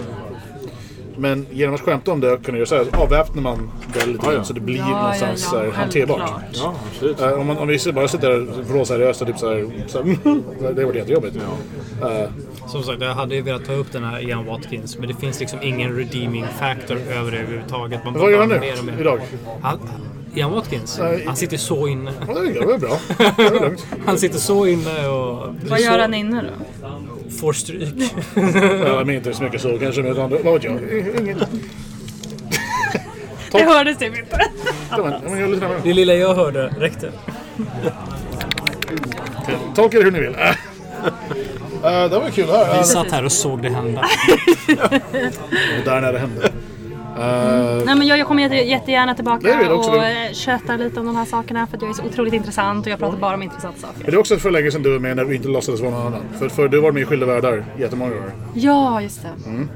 S1: Men genom att skämta om det kunna göra så här, avväpnar man det lite grann så det blir någonstans så här, hanterbart.
S4: Ja, absolut.
S1: Eh, om, man, om vi bara sitter där vråseriöst och typ så här, så här (laughs) det var jättejobbigt. Eh,
S2: Som sagt, jag hade ju velat ta upp den här Ian Watkins, men det finns liksom ingen redeeming factor över det överhuvudtaget. Man
S1: vad gör han nu?
S2: mer och mer.
S1: Idag?
S2: Han, Ian Watkins? Han sitter så inne.
S1: Ja, det är- det är bra. Det är lugnt. (laughs)
S2: Han sitter så inne och...
S3: Vad gör han inne då?
S2: Får stryk. (laughs)
S1: Ja, jag minns inte så mycket så kanske, men vad vet jag? Inget. (laughs)
S3: Det hördes typ inte.
S1: Men, men.
S2: Det lilla jag hörde räckte.
S1: Tolka det hur ni vill. Uh, det var kul.
S2: Vi satt här och såg det hända.
S1: där när det hände. Eh,
S3: Nej, men jag, jag kommer jätte, jättegärna tillbaka och eh, köta lite om de här sakerna för att jag är så otroligt intressant och jag pratar bara om intressanta saker.
S1: Men det är också för länge sedan du var med när vi inte låtsades vara någon annan. För, för du var med i Skilda Världar jättemånga år.
S3: Ja, just det.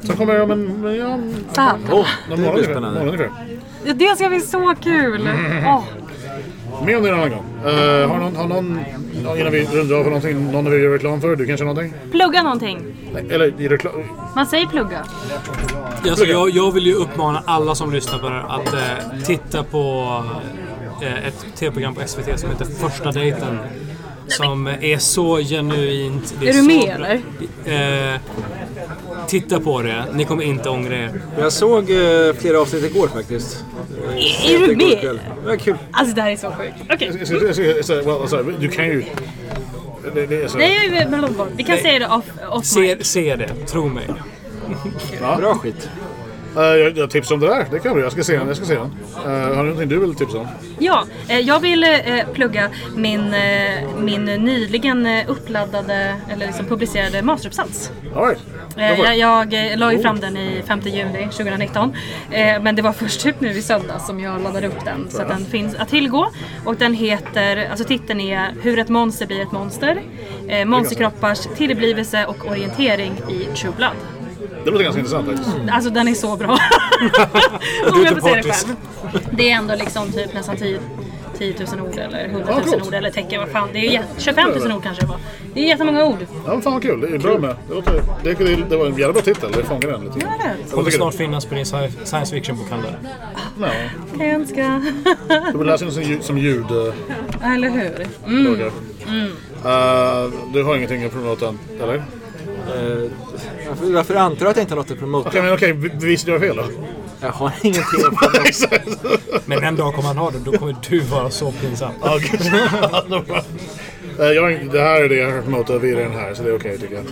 S1: Sen kommer jag om en, ja, någon
S4: det blir spännande.
S1: Månad ungefär.
S3: Det ska bli så kul! Åh,
S1: Med om det en annan gång. Eh, har någon, har någon, innan vi rundar av, någonting, någon av er gör reklam för? Du kanske har någonting?
S3: plugga någonting.
S1: Nej, Eller i reklam?
S3: Man säger plugga.
S5: Alltså, jag, jag vill ju uppmana alla som lyssnar på det här att eh, titta på eh, ett tv-program på SVT som heter Första dejten. Som är så genuint. det
S3: Är du med,
S5: bra.
S3: eller?
S5: Eh, titta på det. Ni kommer inte ångra er.
S4: Jag såg eh, flera avsnitt igår faktiskt. Eh,
S3: Är du med?
S4: Det var kul.
S3: Alltså det här är så sjukt. Okej.
S1: Jag jag jag ska- well, alltså, du kan ju... Det, det är så.
S3: Nej, vi- kan säga det off, off
S5: Se, se det, tro mig.
S4: Bra skit.
S1: Eh, jag, jag tipsar om det där. Det kan jag. Jag ska se den. Jag ska se den. Eh, har du någonting du vill tipsa om?
S3: Ja, eh, jag vill eh, plugga min, eh, min nyligen eh, uppladdade, eller liksom publicerade masteruppsats.
S1: All right.
S3: Eh, Jag, jag eh, la ju fram den i 5 juni 2019. Eh, Men det var först typ nu i söndags som jag laddade upp den. Så att den finns att tillgå. Och den heter, alltså titeln är Hur ett monster blir ett monster. Eh, Monsterkroppars tillblivelse och orientering i True Blood.
S1: Det låter ganska intressant faktiskt.
S3: Alltså den är så bra. (laughs) Om jag får säga det själv. Det är ändå liksom typ nästan 10 10 000 ord eller 100
S1: Ja,
S3: 000
S1: coolt.
S3: ord eller tecken, vad fan. Det är jä- 25 000 ord kanske det var. Det är jättemånga ord.
S1: Ja, men fan vad kul. Det är bra med. Det, låter, det, det, det var en jävla bra titel. Det fångar den lite.
S3: Ja, det.
S1: Jag
S5: Kommer snart finnas på din sci- science fiction-bokhandel.
S1: det.
S3: Kan jag önska.
S1: Du vill läsa den som, ljud- som ljud. Uh,
S3: Eller hur?
S1: uh, du har ingenting att promota, eller? Okej,
S4: Eh, varför, varför antar du att jag inte har något att promota?
S1: men okej. Okay, bevisar du har fel då?
S4: Jag har ingenting att promota. (laughs)
S5: Men en dag kommer han ha det, då kommer du vara så pinsam.
S1: Jag, det här är det jag har promotat via den här, så det är okej tycker jag.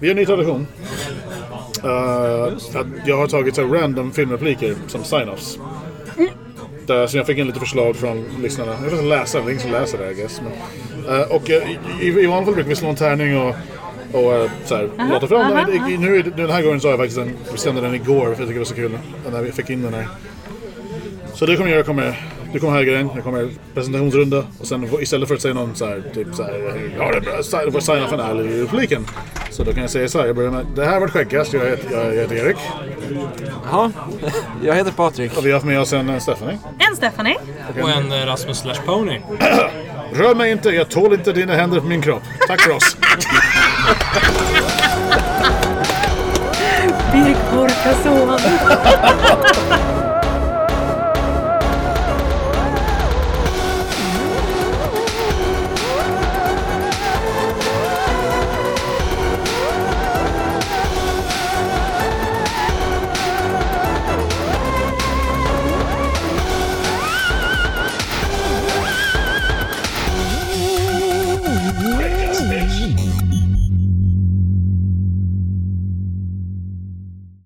S1: Vi har en ny tradition. Att jag har tagit så random filmrepliker som sign-offs. Där, så jag fick in lite förslag från lyssnarna. Jag får läsa, det är ingen som läser det I guess. Men, eh, och eh, i, i vanliga fall brukar vi slå en tärning och, och eh, så här, låta fram den.
S3: aha,
S1: I- Nu, den här gången så har jag faktiskt en, vi stämde den igår för jag tycker det var så kul när vi fick in den här. Så det kommer jag göra, kommer, du kommer höra grejen, jag kommer presentationsrunda och sen istället för att säga någon så här, typ så här, ja det är bra, du får signa för den här i repliken. Så då kan jag säga så här, jag börjar med, det här har varit jag heter, jag, jag heter Erik
S4: Jaha, (laughs) jag heter Patrik.
S1: och vi har haft med oss en Stephanie.
S3: En Stephanie.
S5: Och en eh, Rasmus slash Pony. (clears throat)
S1: Rör mig inte, jag tål inte dina händer på min kropp. Tack för oss. (laughs)
S3: Birk Horkason.